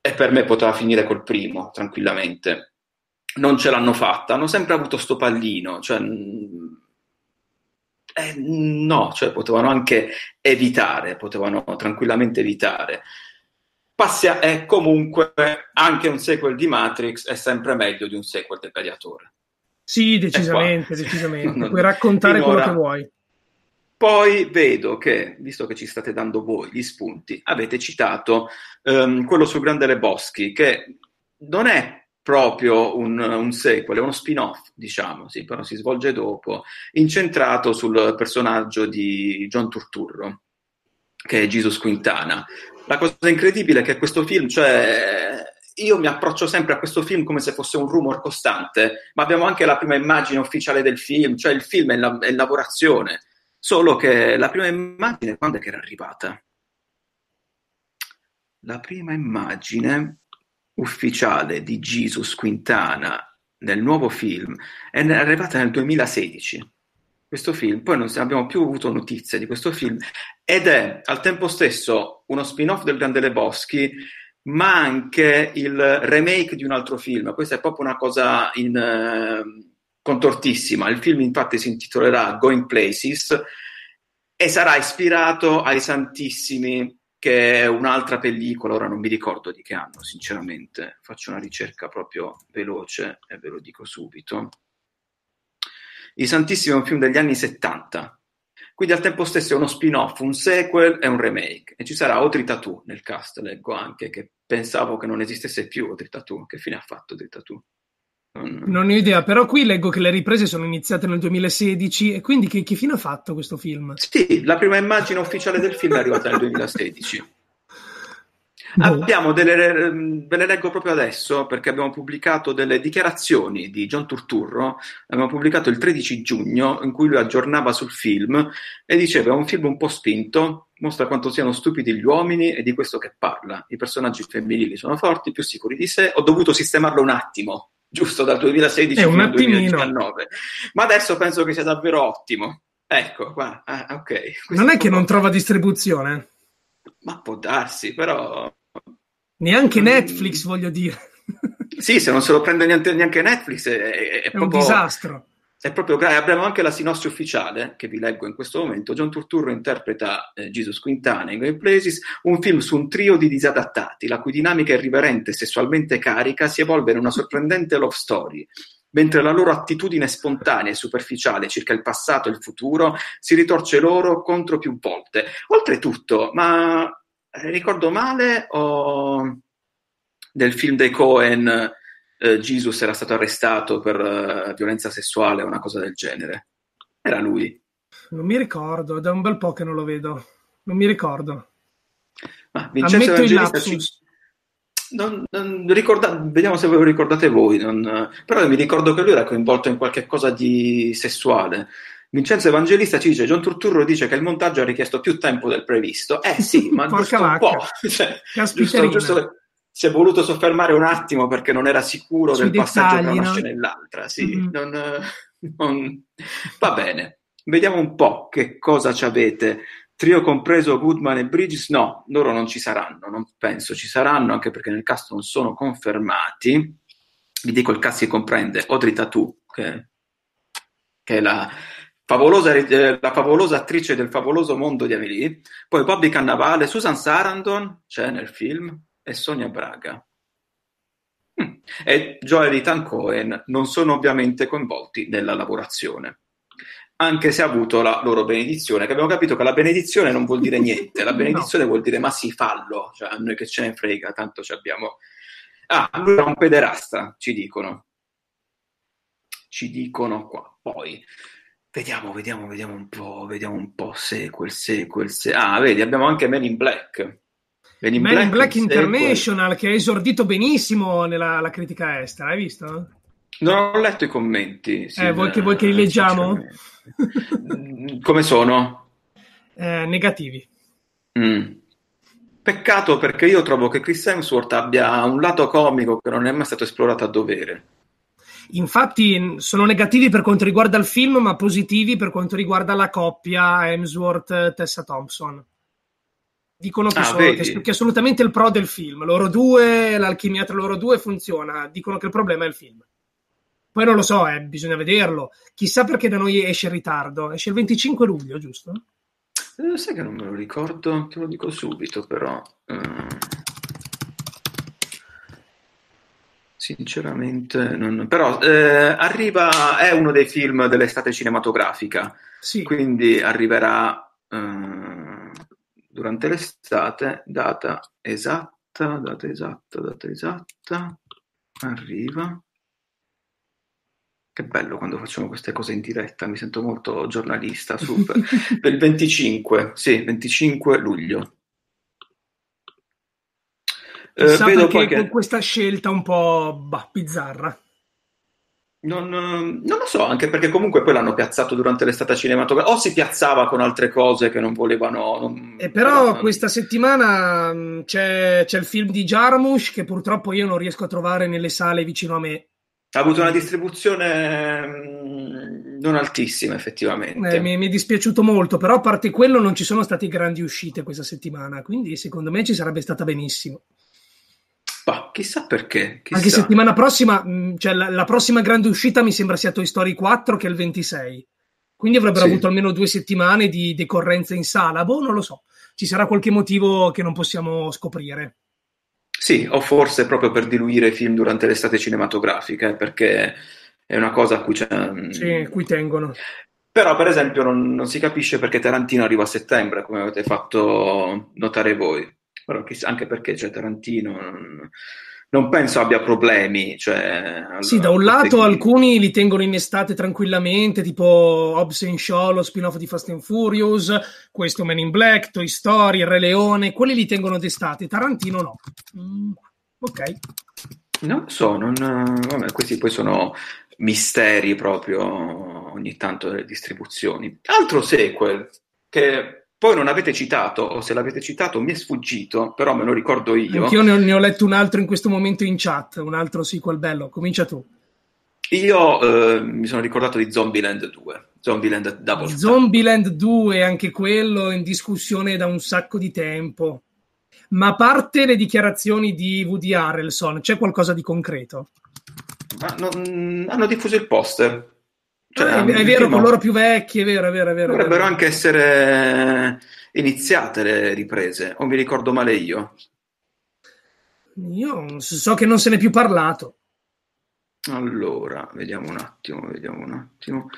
e per me poteva finire col primo tranquillamente. Non ce l'hanno fatta, hanno sempre avuto sto pallino, cioè, eh, no, cioè potevano anche evitare, potevano tranquillamente evitare. Passia è comunque anche un sequel di Matrix è sempre meglio di un sequel del Gladiatore. Sì, decisamente, decisamente. Non, Puoi raccontare finora, quello che vuoi. Poi vedo che, visto che ci state dando voi gli spunti, avete citato um, quello sul Grande Le Boschi, che non è proprio un, un, sequel, è uno spin-off, diciamo, sì, però si svolge dopo, incentrato sul personaggio di John Turturro, che è Jesus Quintana, la cosa incredibile è che questo film, cioè, io mi approccio sempre a questo film come se fosse un rumor costante, ma abbiamo anche la prima immagine ufficiale del film, cioè il film è la- è lavorazione, solo che la prima immagine quando è che era arrivata? La prima immagine ufficiale di Jesus Quintana nel nuovo film è arrivata nel 2016 questo film, poi non abbiamo più avuto notizie di questo film ed è al tempo stesso uno spin-off del Grande Lebowski, ma anche il remake di un altro film. Questa è proprio una cosa in, uh, contortissima. Il film infatti si intitolerà Going Places e sarà ispirato ai Santissimi, che è un'altra pellicola, ora non mi ricordo di che anno, sinceramente. Faccio una ricerca proprio veloce e ve lo dico subito. I Santissimi è un film degli anni 70, quindi al tempo stesso è uno spin-off, un sequel e un remake. E ci sarà Audrey Tattoo nel cast, leggo anche, che pensavo che non esistesse più Audrey Tattoo. Che fine ha fatto Audrey Tattoo? Non- Non ho idea, però qui leggo che le riprese sono iniziate nel 2016 e quindi che, che fine ha fatto questo film? Sì, la prima immagine ufficiale del film è arrivata nel 2016. Boh. Abbiamo delle, ehm, ve le leggo proprio adesso perché abbiamo pubblicato delle dichiarazioni di John Turturro, abbiamo pubblicato il 13 giugno in cui lui aggiornava sul film e diceva è un film un po' spinto, mostra quanto siano stupidi gli uomini e di questo che parla. I personaggi femminili sono forti, più sicuri di sé, ho dovuto sistemarlo un attimo, giusto dal 2016 Eh, al attimino. 2019, ma adesso penso che sia davvero ottimo. Ecco, qua, ah, ok. Questo Non è che un po'- non trova distribuzione, Ma può darsi, però neanche. Netflix, voglio dire. Sì, se non se lo prende neanche, neanche Netflix è, è- è È un proprio, disastro. è proprio grave. Abbiamo anche la sinossi ufficiale che vi leggo in questo momento. John Turturro interpreta eh, Jesus Quintana in Great Places, un film su un trio di disadattati, la cui dinamica irriverente e sessualmente carica si evolve in una sorprendente love story. Mentre la loro attitudine spontanea e superficiale circa il passato e il futuro si ritorce loro contro più volte. Oltretutto, ma ricordo male o del film dei Cohen eh, Jesus era stato arrestato per eh, violenza sessuale o una cosa del genere. Era lui. Non mi ricordo, da un bel po' che non lo vedo. Non mi ricordo. Ma Vincenzo Ammetto il Evangelista ci- non- non ricorda- Vediamo se ve lo ricordate voi. non- Però mi ricordo che lui era coinvolto in qualche cosa di sessuale. Vincenzo Evangelista ci dice: John Turturro dice che il montaggio ha richiesto più tempo del previsto. Eh sì, ma giusto un po'. Cioè, giusto, giusto- si è voluto soffermare un attimo perché non era sicuro Sui del passaggio tra dettagli, una no? scena e l'altra. Sì, Mhm. non, non- Va bene, vediamo un po' che cosa ci avete. Trio compreso Goodman e Bridges? No, loro non ci saranno, non penso ci saranno, anche perché nel cast non sono confermati. Vi dico il cast che comprende Audrey Tautou, che, che è la favolosa, eh, la favolosa attrice del favoloso mondo di Amelie, poi Bobby Cannavale, Susan Sarandon, c'è nel film, e Sonia Braga. Mm. E Joel Ethan Cohen non sono ovviamente coinvolti nella lavorazione anche se ha avuto la loro benedizione, che abbiamo capito che la benedizione non vuol dire niente, la benedizione vuol dire ma sì, fallo, cioè a noi che ce ne frega, tanto ci abbiamo... Ah, lui era un pederasta, ci dicono. Ci dicono qua. Poi, vediamo, vediamo, vediamo un po', vediamo un po' sequel, sequel, se... Ah, vedi, abbiamo anche Men in Black. Men Man in Black sequel. International che ha esordito benissimo nella la critica estera, hai visto? Non ho letto i commenti. sì, Eh, vuoi che- vuoi che li leggiamo? Come sono? Eh, negativi. Mm. Peccato perché io trovo che Chris Hemsworth abbia un lato comico che non è mai stato esplorato a dovere. Infatti sono negativi per quanto riguarda il film, ma positivi per quanto riguarda la coppia Hemsworth-Tessa Thompson. Dicono che, Ah, sono, che, che è assolutamente il pro del film. Loro due, l'alchimia tra loro due funziona. Dicono che il problema è il film. Poi non lo so, eh, bisogna vederlo. Chissà perché da noi esce in ritardo. Esce il 25 luglio, giusto? Eh, sai che non me lo ricordo, te lo dico subito, però. eh, Sinceramente, non... però eh, arriva, è uno dei film dell'estate cinematografica, Sì. quindi arriverà eh, durante l'estate, data esatta, data esatta, data esatta, arriva. Che bello quando facciamo queste cose in diretta, mi sento molto giornalista, super. Del 25, sì, 25 luglio. Eh, Chissà vedo perché che con questa scelta un po' bah, bizzarra. non, non lo so, anche perché comunque poi l'hanno piazzato durante l'estate cinematografica, o si piazzava con altre cose che non volevano. non- E però eh, questa settimana mh, c'è, c'è il film di Jarmusch che purtroppo io non riesco a trovare nelle sale vicino a me. Ha avuto una distribuzione mm, non altissima, effettivamente. Eh, mi, mi è dispiaciuto molto, però a parte quello non ci sono state grandi uscite questa settimana, quindi secondo me ci sarebbe stata benissimo. Bah, chissà perché. Chissà. Anche settimana prossima, mh, cioè la, la prossima grande uscita mi sembra sia Toy Story 4 che è il 26. Quindi avrebbero Sì. avuto almeno due settimane di decorrenza in sala. Boh, non lo so. Ci sarà qualche motivo che non possiamo scoprire. Sì, o forse proprio per diluire i film durante l'estate cinematografica, eh, perché è una cosa a cui c'è... mm, Sì, qui tengono. Però, per esempio, non, non si capisce perché Tarantino arriva a settembre, come avete fatto notare voi. Però chissà- anche perché c'è Tarantino, non, non penso abbia problemi. Cioè, sì, da un lato che... alcuni li tengono in estate tranquillamente, tipo Hobbs and Shaw, lo spin-off di Fast and Furious, questo Man in Black, Toy Story, Il Re Leone, quelli li tengono d'estate, Tarantino no. Mm, ok. Non so, non, vabbè, questi poi sono misteri proprio ogni tanto delle distribuzioni. Altro sequel che poi non avete citato, o se l'avete citato mi è sfuggito, però me lo ricordo io. Anch'io ne ho, ne ho letto un altro in questo momento in chat, un altro sequel bello. Comincia tu. Io eh, mi sono ricordato di Zombieland 2. Zombieland Double Zombieland 2, anche quello in discussione da un sacco di tempo. Ma a parte le dichiarazioni di Woody Harrelson, c'è qualcosa di concreto? Ma non, hanno diffuso il poster. Cioè, ah, è, è vero, con loro più vecchi, è vero, è vero, è vero. Dovrebbero anche essere iniziate le riprese, o mi ricordo male io? Io so che non se n'è più parlato. Allora, vediamo un attimo, vediamo un attimo.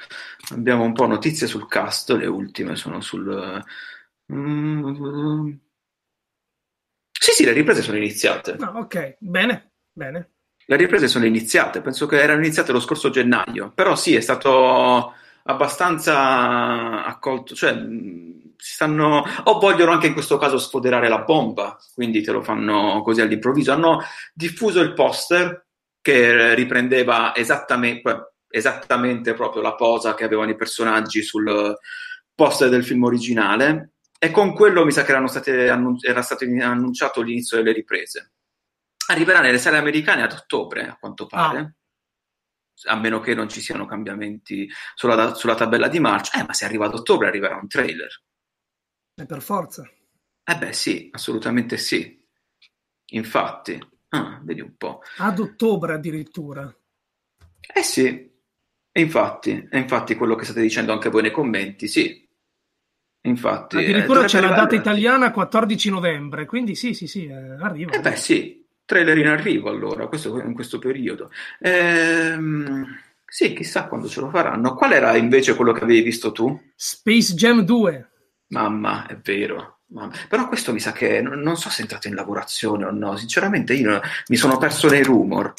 Abbiamo un po' notizie sul cast, le ultime sono sul... Mm... Sì, sì, le riprese sono iniziate. No, ok, bene, bene. Le riprese sono iniziate, penso che erano iniziate lo scorso gennaio, però sì, è stato abbastanza accolto, cioè stanno o vogliono anche in questo caso sfoderare la bomba, quindi te lo fanno così all'improvviso. Hanno diffuso il poster che riprendeva esattamente, esattamente proprio la posa che avevano i personaggi sul poster del film originale e con quello mi sa che state, era stato annunciato l'inizio delle riprese arriverà nelle sale americane ad ottobre, a quanto pare. Ah. A meno che non ci siano cambiamenti sulla, sulla tabella di marcia. Eh, ma se arriva ad ottobre arriverà un trailer. E per forza. Eh beh, sì, assolutamente sì. Infatti, ah, vedi un po'. Ad ottobre addirittura. Eh sì, e infatti, è infatti quello che state dicendo anche voi nei commenti, sì. Infatti, addirittura eh, c'è la data italiana 14 novembre, quindi sì, sì, sì, eh, arriva. Eh beh, sì, trailer in arrivo allora, questo, in questo periodo. Ehm, sì, chissà quando ce lo faranno. Qual era invece quello che avevi visto tu? Space Jam 2. Mamma, è vero. Mamma. Però questo mi sa che non, non, so se è entrato in lavorazione o no. Sinceramente, io mi sono perso nei rumor.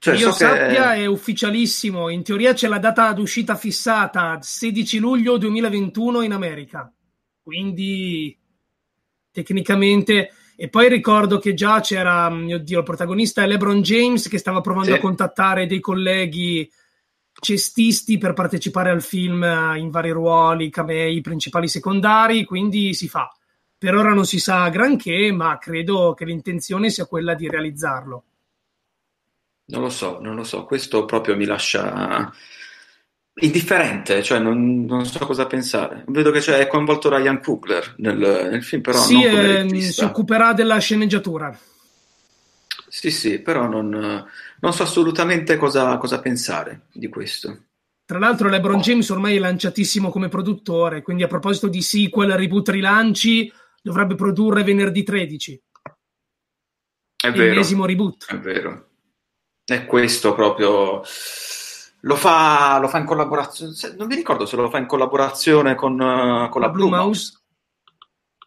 Cioè, io so sappia che... è ufficialissimo. In teoria c'è la data d'uscita fissata 16 luglio 2021 in America. Quindi tecnicamente e poi ricordo che già c'era, mio Dio, il protagonista è LeBron James che stava provando sì. a contattare dei colleghi cestisti per partecipare al film eh, in vari ruoli, camei principali secondari, quindi si fa. Per ora non si sa granché, ma credo che l'intenzione sia quella di realizzarlo. Non lo so, non lo so, questo proprio mi lascia indifferente, cioè non, non, so cosa pensare. Vedo che c'è coinvolto Ryan Coogler nel, nel film, però sì, eh, si occuperà della sceneggiatura. Sì, sì, però non, non so assolutamente cosa, cosa, pensare di questo. Tra l'altro LeBron oh. James ormai è lanciatissimo come produttore, quindi a proposito di sequel, reboot, rilanci, dovrebbe produrre venerdì 13. È vero. L'ennesimo reboot. È vero. È questo proprio lo fa, lo fa in collaborazione, non mi ricordo se lo fa in collaborazione con, uh, con la, la, Blue Mouse. Mouse.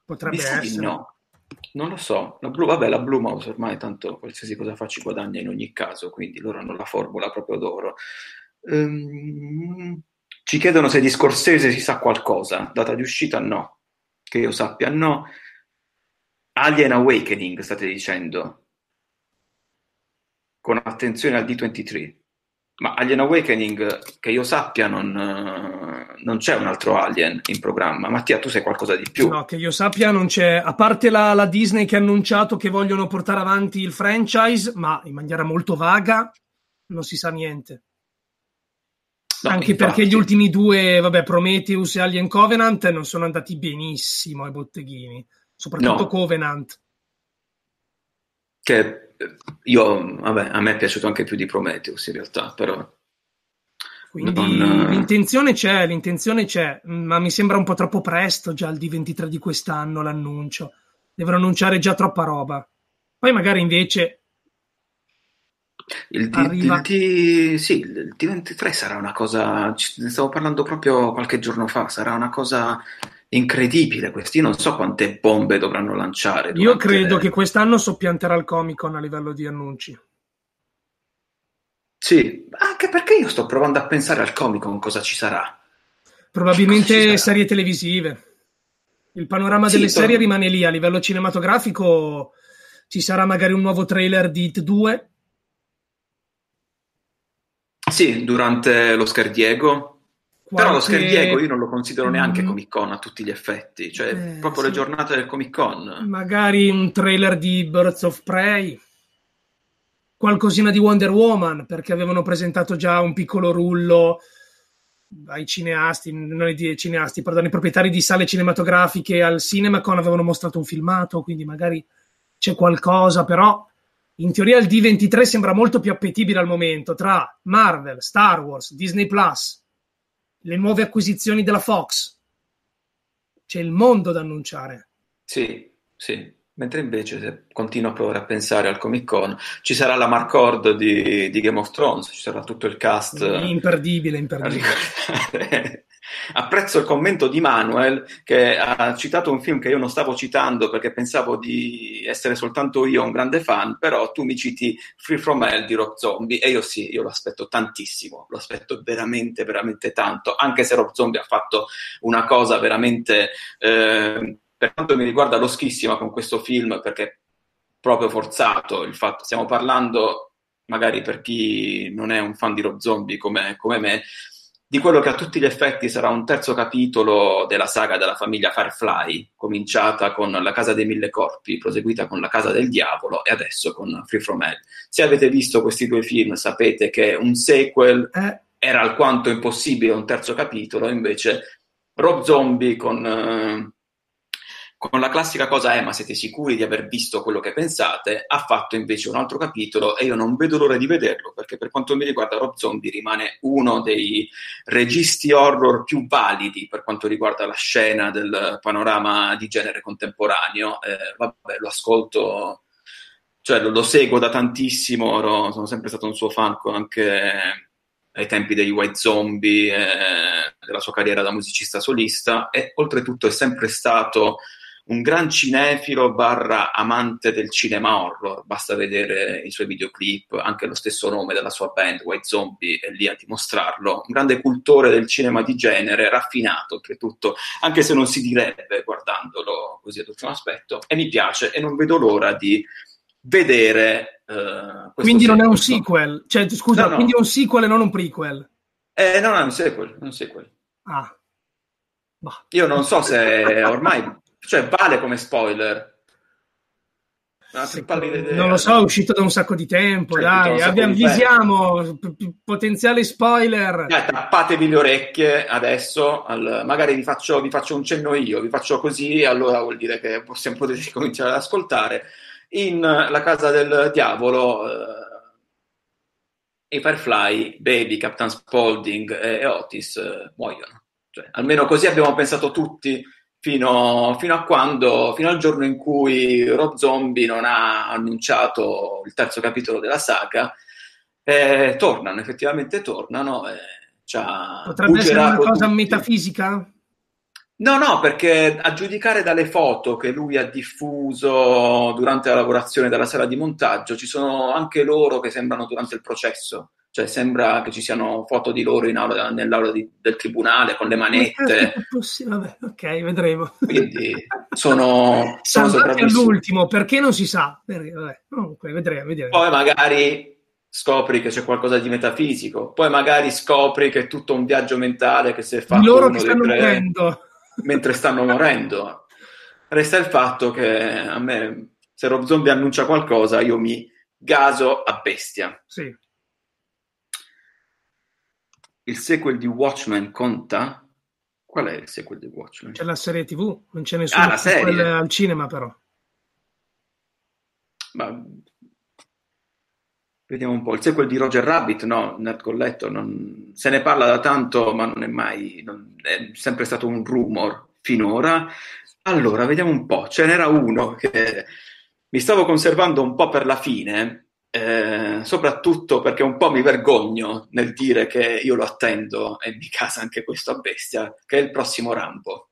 Potrebbe mi essere. No, non lo so. La Blue, vabbè, la Blue Mouse ormai tanto qualsiasi cosa facci guadagna in ogni caso, quindi loro hanno la formula proprio d'oro. Um, ci chiedono se di Scorsese si sa qualcosa. Data di uscita no. Che io sappia no. Alien Awakening state dicendo. Con attenzione al D23. Ma Alien Awakening, che io sappia, non, non, c'è un altro Alien in programma. Mattia, tu sai qualcosa di più? No, che io sappia non c'è, a parte la, la, Disney che ha annunciato che vogliono portare avanti il franchise, ma in maniera molto vaga, non si sa niente. No, Anche infatti. perché gli ultimi due, vabbè, Prometheus e Alien Covenant non sono andati benissimo ai botteghini, soprattutto no. Covenant. Che io, vabbè, a me è piaciuto anche più di Prometheus in realtà, però... Quindi non... l'intenzione c'è, l'intenzione c'è, ma mi sembra un po' troppo presto già il D23 di quest'anno l'annuncio. Devono annunciare già troppa roba. Poi magari invece il, D, Arriva... il, D, sì, il D23 sarà una cosa, ne stavo parlando proprio qualche giorno fa, sarà una cosa incredibile questo. Io non so quante bombe dovranno lanciare. Io credo le- che quest'anno soppianterà il Comic Con a livello di annunci. Sì, anche perché io sto provando a pensare al Comic Con cosa ci sarà. Cosa ci Probabilmente sarà? serie televisive. Il panorama Sì, delle to- serie rimane lì. A livello cinematografico ci sarà magari un nuovo trailer di Hit 2. Sì, durante lo Scherdiego. Però lo qualche- Scherdiego io non lo considero neanche Mm. Comic Con a tutti gli effetti, cioè Eh, proprio sì. le giornate del Comic Con. Magari un trailer di Birds of Prey. Qualcosina di Wonder Woman, perché avevano presentato già un piccolo rullo ai cineasti, non ai cineasti, pardon, ai proprietari di sale cinematografiche al CinemaCon avevano mostrato un filmato, quindi magari c'è qualcosa, però in teoria il D23 sembra molto più appetibile al momento tra Marvel, Star Wars, Disney Plus, le nuove acquisizioni della Fox. C'è il mondo da annunciare. Sì, sì. Mentre invece se continuo a provare a pensare al Comic Con, ci sarà la Marcord di, di Game of Thrones, ci sarà tutto il cast. Imperdibile, imperdibile. Apprezzo il commento di Manuel che ha citato un film che io non stavo citando perché pensavo di essere soltanto io un grande fan, però tu mi citi Free From Hell di Rob Zombie e io sì, io lo aspetto tantissimo, lo aspetto veramente, veramente tanto, anche se Rob Zombie ha fatto una cosa veramente, eh, per quanto mi riguarda, loschissima con questo film perché è proprio forzato il fatto, stiamo parlando magari per chi non è un fan di Rob Zombie come, come me, di quello che a tutti gli effetti sarà un terzo capitolo della saga della famiglia Firefly, cominciata con La Casa dei Mille Corpi, proseguita con La Casa del Diavolo e adesso con Free From Hell. Se avete visto questi due film sapete che un sequel Eh, era alquanto impossibile un terzo capitolo, invece Rob Zombie con, eh, con la classica cosa è ma siete sicuri di aver visto quello che pensate, ha fatto invece un altro capitolo e io non vedo l'ora di vederlo perché per quanto mi riguarda Rob Zombie rimane uno dei registi horror più validi per quanto riguarda la scena del panorama di genere contemporaneo. Eh, vabbè, lo ascolto, cioè lo, lo seguo da tantissimo, ero- sono sempre stato un suo fan anche ai tempi degli White Zombie, eh, della sua carriera da musicista solista e oltretutto è sempre stato un gran cinefilo barra amante del cinema horror, basta vedere i suoi videoclip, anche lo stesso nome della sua band, White Zombie, è lì a dimostrarlo, un grande cultore del cinema di genere, raffinato oltretutto, anche se non si direbbe guardandolo così ad ultimo aspetto, e mi piace e non vedo l'ora di vedere... eh, questo quindi non è un sequel. sequel, cioè scusa, No, no. quindi è un sequel e non un prequel. Eh, no, no, è un sequel, è un sequel. Ah, Bah. Io non so se ormai, cioè vale come spoiler. Idea. non lo so, è uscito da un sacco di tempo, Cioè, dai, avvisiamo p- p- potenziali spoiler. Dai, tappatevi le orecchie adesso, al- magari vi faccio, vi faccio un cenno io, vi faccio così, allora vuol dire che possiamo potete cominciare ad ascoltare. In eh, La Casa del Diavolo, eh, i Firefly, Baby, Captain Spaulding e, e Otis eh, muoiono. Cioè, almeno così abbiamo pensato tutti fino, fino a quando, fino al giorno in cui Rob Zombie non ha annunciato il terzo capitolo della saga. Eh, tornano, effettivamente tornano. E ha Potrebbe essere una cosa tutti. metafisica? No, no, perché a giudicare dalle foto che lui ha diffuso durante la lavorazione della sala di montaggio, ci sono anche loro che sembrano durante il processo. Cioè, sembra che ci siano foto di loro in aula, nell'aula di- del tribunale con le manette. Possibile, vabbè, ok, vedremo. Quindi sono, sono sopravvissuti. all'ultimo, perché non si sa? Perché, vabbè, comunque, vedremo, vedremo. Poi magari scopri che c'è qualcosa di metafisico, poi magari scopri che è tutto un viaggio mentale che si è fatto loro che stanno tre morendo. mentre stanno morendo. Resta il fatto che a me, se Rob Zombie annuncia qualcosa, io mi gaso a bestia. Sì. Il sequel di Watchmen conta? Qual è il sequel di Watchmen? C'è la serie TV, non c'è nessuno Ah, la serie. al cinema però. Ma... Vediamo un po'. Il sequel di Roger Rabbit, no, Nerd Collector, non... se ne parla da tanto, ma non è mai, non- è sempre stato un rumor finora. Allora, vediamo un po'. Ce n'era uno che mi stavo conservando un po' per la fine, eh, soprattutto perché un po' mi vergogno nel dire che io lo attendo e mi casa anche questo a bestia, che è il prossimo Rambo.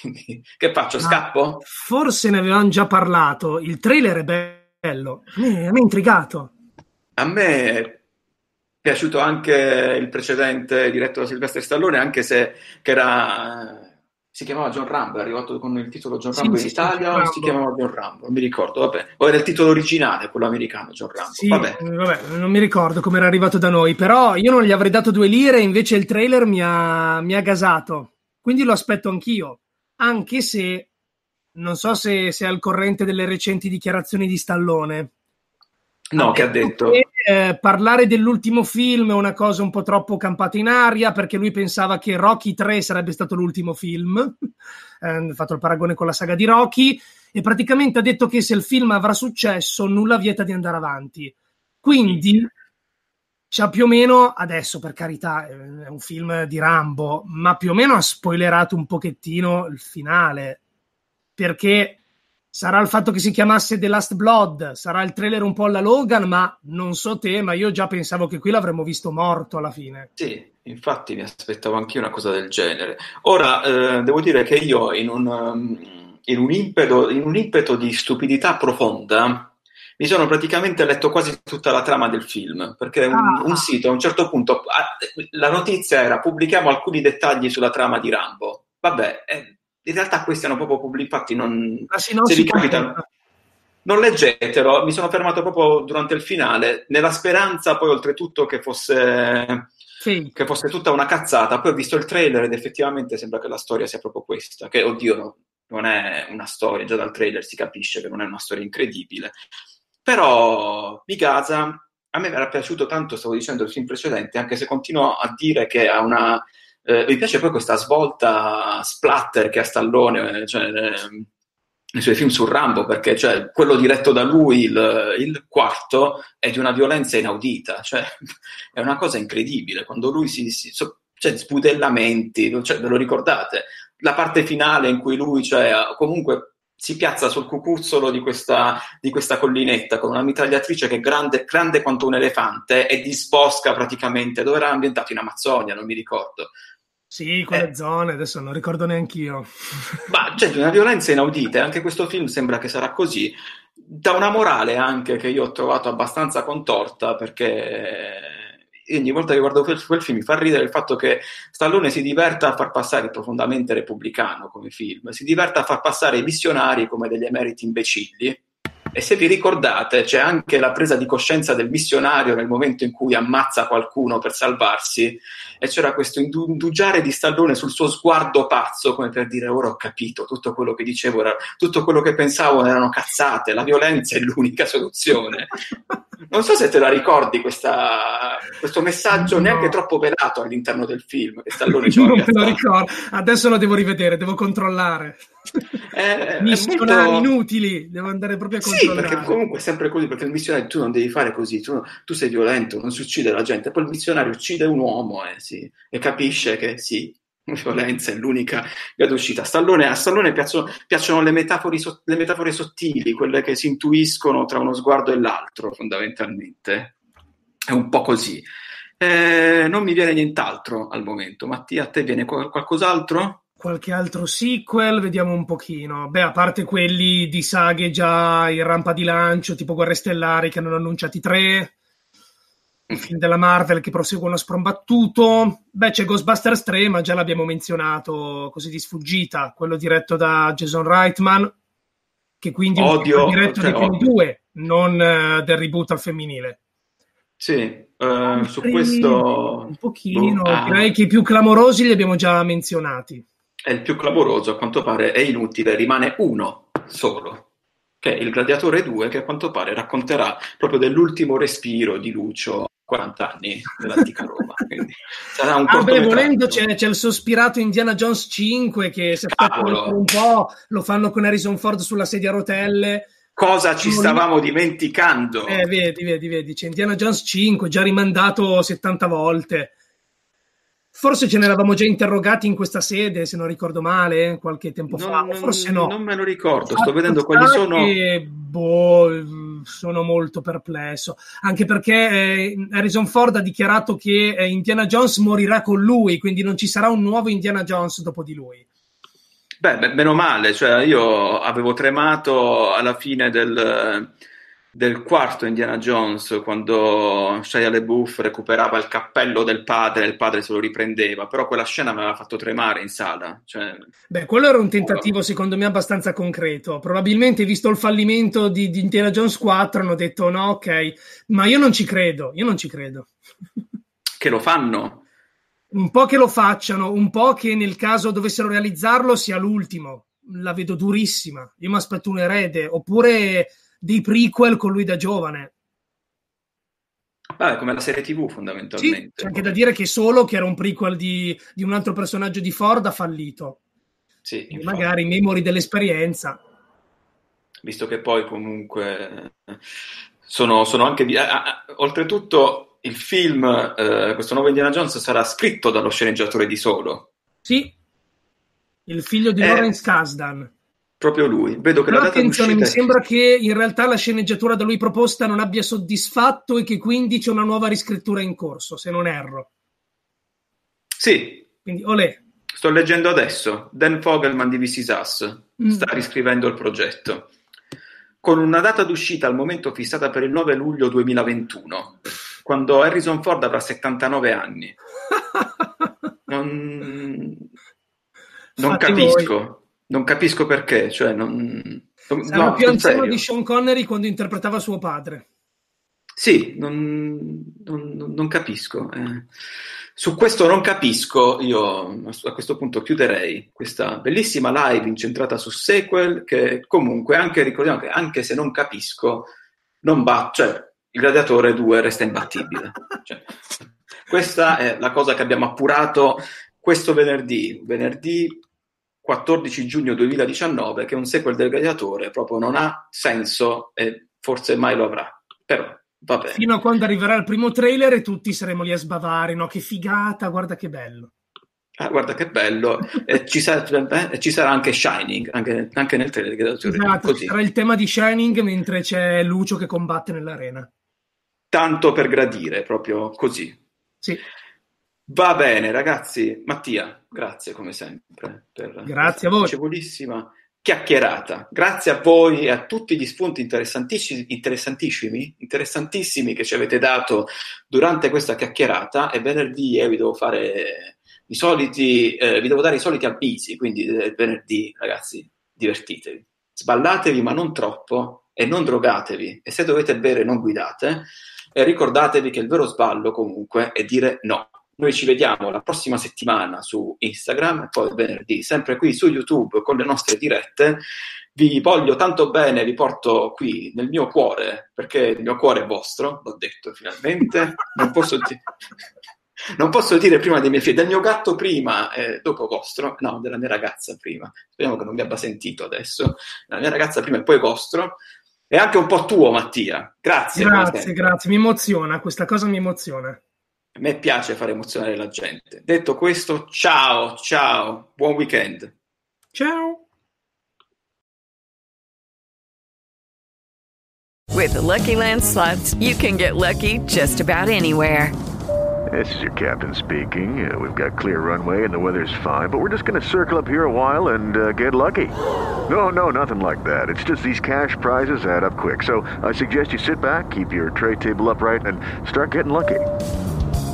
Quindi, che faccio? Ah, Scappo? Forse ne avevamo già parlato. Il trailer è bello. A me, a me è intrigato. A me è piaciuto anche il precedente diretto da Silvestre Stallone, anche se che era si chiamava John Rambo, è arrivato con il titolo John Rambo sì, in sì, Italia John o si Rambo. chiamava John Rambo? Non mi ricordo, vabbè. O era il titolo originale, quello americano, John Rambo. Sì, Vabbè. eh, vabbè, non mi ricordo come era arrivato da noi, però io non gli avrei dato due lire, invece il trailer mi ha, mi ha gasato. Quindi lo aspetto anch'io, anche se non so se, se è al corrente delle recenti dichiarazioni di Stallone. No, che ha detto? che, eh, parlare dell'ultimo film è una cosa un po' troppo campata in aria perché lui pensava che Rocky 3 sarebbe stato l'ultimo film. Eh, ha fatto il paragone con la saga di Rocky e praticamente ha detto che se il film avrà successo nulla vieta di andare avanti. Quindi c'ha più o meno, adesso per carità è un film di Rambo, ma più o meno ha spoilerato un pochettino il finale perché sarà il fatto che si chiamasse The Last Blood, sarà il trailer un po' alla Logan, ma non so te, ma io già pensavo che qui l'avremmo visto morto alla fine. Sì, infatti mi aspettavo anch'io una cosa del genere. Ora, eh, devo dire che io in un, um, in un impeto, in un impeto di stupidità profonda mi sono praticamente letto quasi tutta la trama del film, perché un, Ah. un sito a un certo punto, ah, la notizia era pubblichiamo alcuni dettagli sulla trama di Rambo. Vabbè, eh, in realtà questi hanno proprio pubblicati, infatti se vi capita, non leggetelo, mi sono fermato proprio durante il finale, nella speranza poi oltretutto che fosse, Fake. che fosse tutta una cazzata, poi ho visto il trailer ed effettivamente sembra che la storia sia proprio questa, che oddio no, non è una storia, già dal trailer si capisce che non è una storia incredibile, però mi gasa, a me era piaciuto tanto, stavo dicendo il film precedente, anche se continuo a dire che ha una... eh, mi piace poi questa svolta splatter che ha Stallone, eh, cioè, eh, nei suoi film su Rambo, perché cioè, quello diretto da lui, il, il quarto, è di una violenza inaudita, cioè, è una cosa incredibile, quando lui si... si so- cioè, sputellamenti, cioè, ve lo ricordate? La parte finale in cui lui, cioè, comunque si piazza sul cucuzzolo di questa, di questa collinetta con una mitragliatrice che è grande, grande quanto un elefante e disbosca praticamente, dove era ambientato in Amazzonia, non mi ricordo. Sì, quelle Eh. zone, adesso non ricordo neanche io. Ma c'è una violenza inaudita e anche questo film sembra che sarà così. Da una morale anche che io ho trovato abbastanza contorta perché ogni volta che guardo quel, quel film mi fa ridere il fatto che Stallone si diverta a far passare profondamente repubblicano come film, si diverta a far passare i missionari come degli emeriti imbecilli. E se vi ricordate, c'è anche la presa di coscienza del missionario nel momento in cui ammazza qualcuno per salvarsi, e c'era questo indu- indugiare di Stallone sul suo sguardo pazzo, come per dire: Ora ho capito, tutto quello che dicevo, era, tutto quello che pensavo erano cazzate, la violenza è l'unica soluzione. Non so se te la ricordi questa- questo messaggio No. neanche troppo pelato all'interno del film che Stallone ci non me lo ricordo. Adesso lo devo rivedere, devo controllare. È- è Missionari molto- inutili, devo andare proprio a Sì, controllare. perché comunque è sempre così, perché il missionario tu non devi fare così, tu, tu sei violento, non si uccide la gente, poi il missionario uccide un uomo e, sì, e capisce che sì, violenza è l'unica via d'uscita. Stallone, a Stallone piacciono, piacciono le, metafore, le metafore sottili, quelle che si intuiscono tra uno sguardo e l'altro, fondamentalmente. È un po' così. Eh, non mi viene nient'altro al momento. Mattia, a te viene qual- qualcos'altro? Qualche altro sequel, vediamo un pochino. Beh, a parte quelli di saghe già in rampa di lancio, tipo Guerre Stellari, che hanno annunciati tre. I film della Marvel che proseguono a sprombattuto. Beh, c'è Ghostbusters 3, ma già l'abbiamo menzionato così di sfuggita. Quello diretto da Jason Reitman, che quindi è un Odio, diretto cioè, dei primi odio. due, non eh, del reboot al femminile. Sì, eh, su questo... Un pochino, boh, ah. direi che i più clamorosi li abbiamo già menzionati. È il più clamoroso, a quanto pare è inutile, rimane uno solo, che è il Gladiatore 2, che a quanto pare racconterà proprio dell'ultimo respiro di Lucio a 40 anni dell'antica Roma. Quindi sarà un Ah, beh, volendo c'è, c'è il sospirato Indiana Jones 5 che se un po' lo fanno con Harrison Ford sulla sedia a rotelle. Cosa ci Non- stavamo dimenticando? Eh, vedi, vedi, vedi, c'è Indiana Jones 5, già rimandato 70 volte. Forse ce ne eravamo già interrogati in questa sede, se non ricordo male, qualche tempo fa. Non, Forse no. non me lo ricordo, sto vedendo quali sono... che, boh, sono molto perplesso. Anche perché eh, Harrison Ford ha dichiarato che eh, Indiana Jones morirà con lui, quindi non ci sarà un nuovo Indiana Jones dopo di lui. Beh, beh, meno male, cioè io avevo tremato alla fine del, del quarto Indiana Jones quando Shia LeBouf recuperava il cappello del padre e il padre se lo riprendeva, però quella scena mi aveva fatto tremare in sala. Cioè... Beh, quello era un tentativo secondo me abbastanza concreto. Probabilmente visto il fallimento di, di Indiana Jones 4 hanno detto no, ok, ma io non ci credo, io non ci credo. Che lo fanno? Un po' che lo facciano, un po' che nel caso dovessero realizzarlo sia l'ultimo. La vedo durissima. Io mi aspetto un erede, oppure dei prequel con lui da giovane. Vabbè, come la serie TV fondamentalmente. Sì, c'è anche da dire che solo che era un prequel di, di un altro personaggio di Ford ha fallito. Sì, magari memori dell'esperienza. Visto che poi comunque sono, sono anche... Di... oltretutto il film, eh, questo nuovo Indiana Jones, sarà scritto dallo sceneggiatore di Solo. Sì, il figlio di eh, Lawrence Kasdan. Proprio lui. Vedo che Però la data attenzione, mi sembra che in realtà la sceneggiatura da lui proposta non abbia soddisfatto e che quindi c'è una nuova riscrittura in corso, se non erro. Sì. Quindi, olè. Sto leggendo adesso. Dan Fogelman di VC Sass mm. sta riscrivendo il progetto. Con una data d'uscita al momento fissata per il 9 luglio 2021, quando Harrison Ford avrà 79 anni. Non, non capisco. Voi. Non capisco perché, cioè non... Sarà no, più anziano di Sean Connery quando interpretava suo padre. Sì, non, non, non capisco. Eh. Su questo non capisco, io a questo punto chiuderei questa bellissima live incentrata su sequel che comunque anche, ricordiamo che anche se non capisco, non va, cioè il Gladiatore 2 resta imbattibile. cioè, questa è la cosa che abbiamo appurato questo venerdì, venerdì 14 giugno 2019 che un sequel del Gladiatore proprio non ha senso e forse mai lo avrà. Però va bene. Fino a quando arriverà il primo trailer e tutti saremo lì a sbavare, no? Che figata, guarda che bello. Ah, guarda che bello, e ci, sarà, eh, ci, sarà, anche Shining, anche, anche nel trailer. Gladiatore. Esatto, Così. sarà il tema di Shining mentre c'è Lucio che combatte nell'arena. Tanto per gradire, proprio così. Sì. Va bene, ragazzi. Mattia, grazie come sempre per grazie a voi. piacevolissima chiacchierata. Grazie a voi e a tutti gli spunti interessantissimi, interessantissimi, interessantissimi che ci avete dato durante questa chiacchierata. E venerdì eh, vi devo fare i soliti, eh, vi devo dare i soliti avvisi. Quindi eh, venerdì, ragazzi, divertitevi. Sballatevi, ma non troppo, e non drogatevi. E se dovete bere, non guidate. E ricordatevi che il vero sballo comunque è dire no. Noi ci vediamo la prossima settimana su Instagram e poi venerdì, sempre qui su YouTube con le nostre dirette. Vi voglio tanto bene, vi porto qui nel mio cuore, perché il mio cuore è vostro, l'ho detto finalmente. Non posso, di- non posso dire prima dei miei figli, del mio gatto prima e dopo vostro, no, della mia ragazza prima. Speriamo che non mi abbia sentito adesso. La mia ragazza prima e poi vostro. E anche un po' tuo, Mattia. Grazie. Grazie, grazie. Mi emoziona, questa cosa mi emoziona. A me piace fare emozionare la gente. Detto questo, ciao, ciao, buon weekend. Ciao. With the Lucky Land slots, you can get lucky just about anywhere. This is your captain speaking. Uh, we've got clear runway and the weather's fine, but we're just going to circle up here a while and uh, get lucky. No, no, nothing like that. It's just these cash prizes add up quick. So I suggest you sit back, keep your tray table upright, and start getting lucky.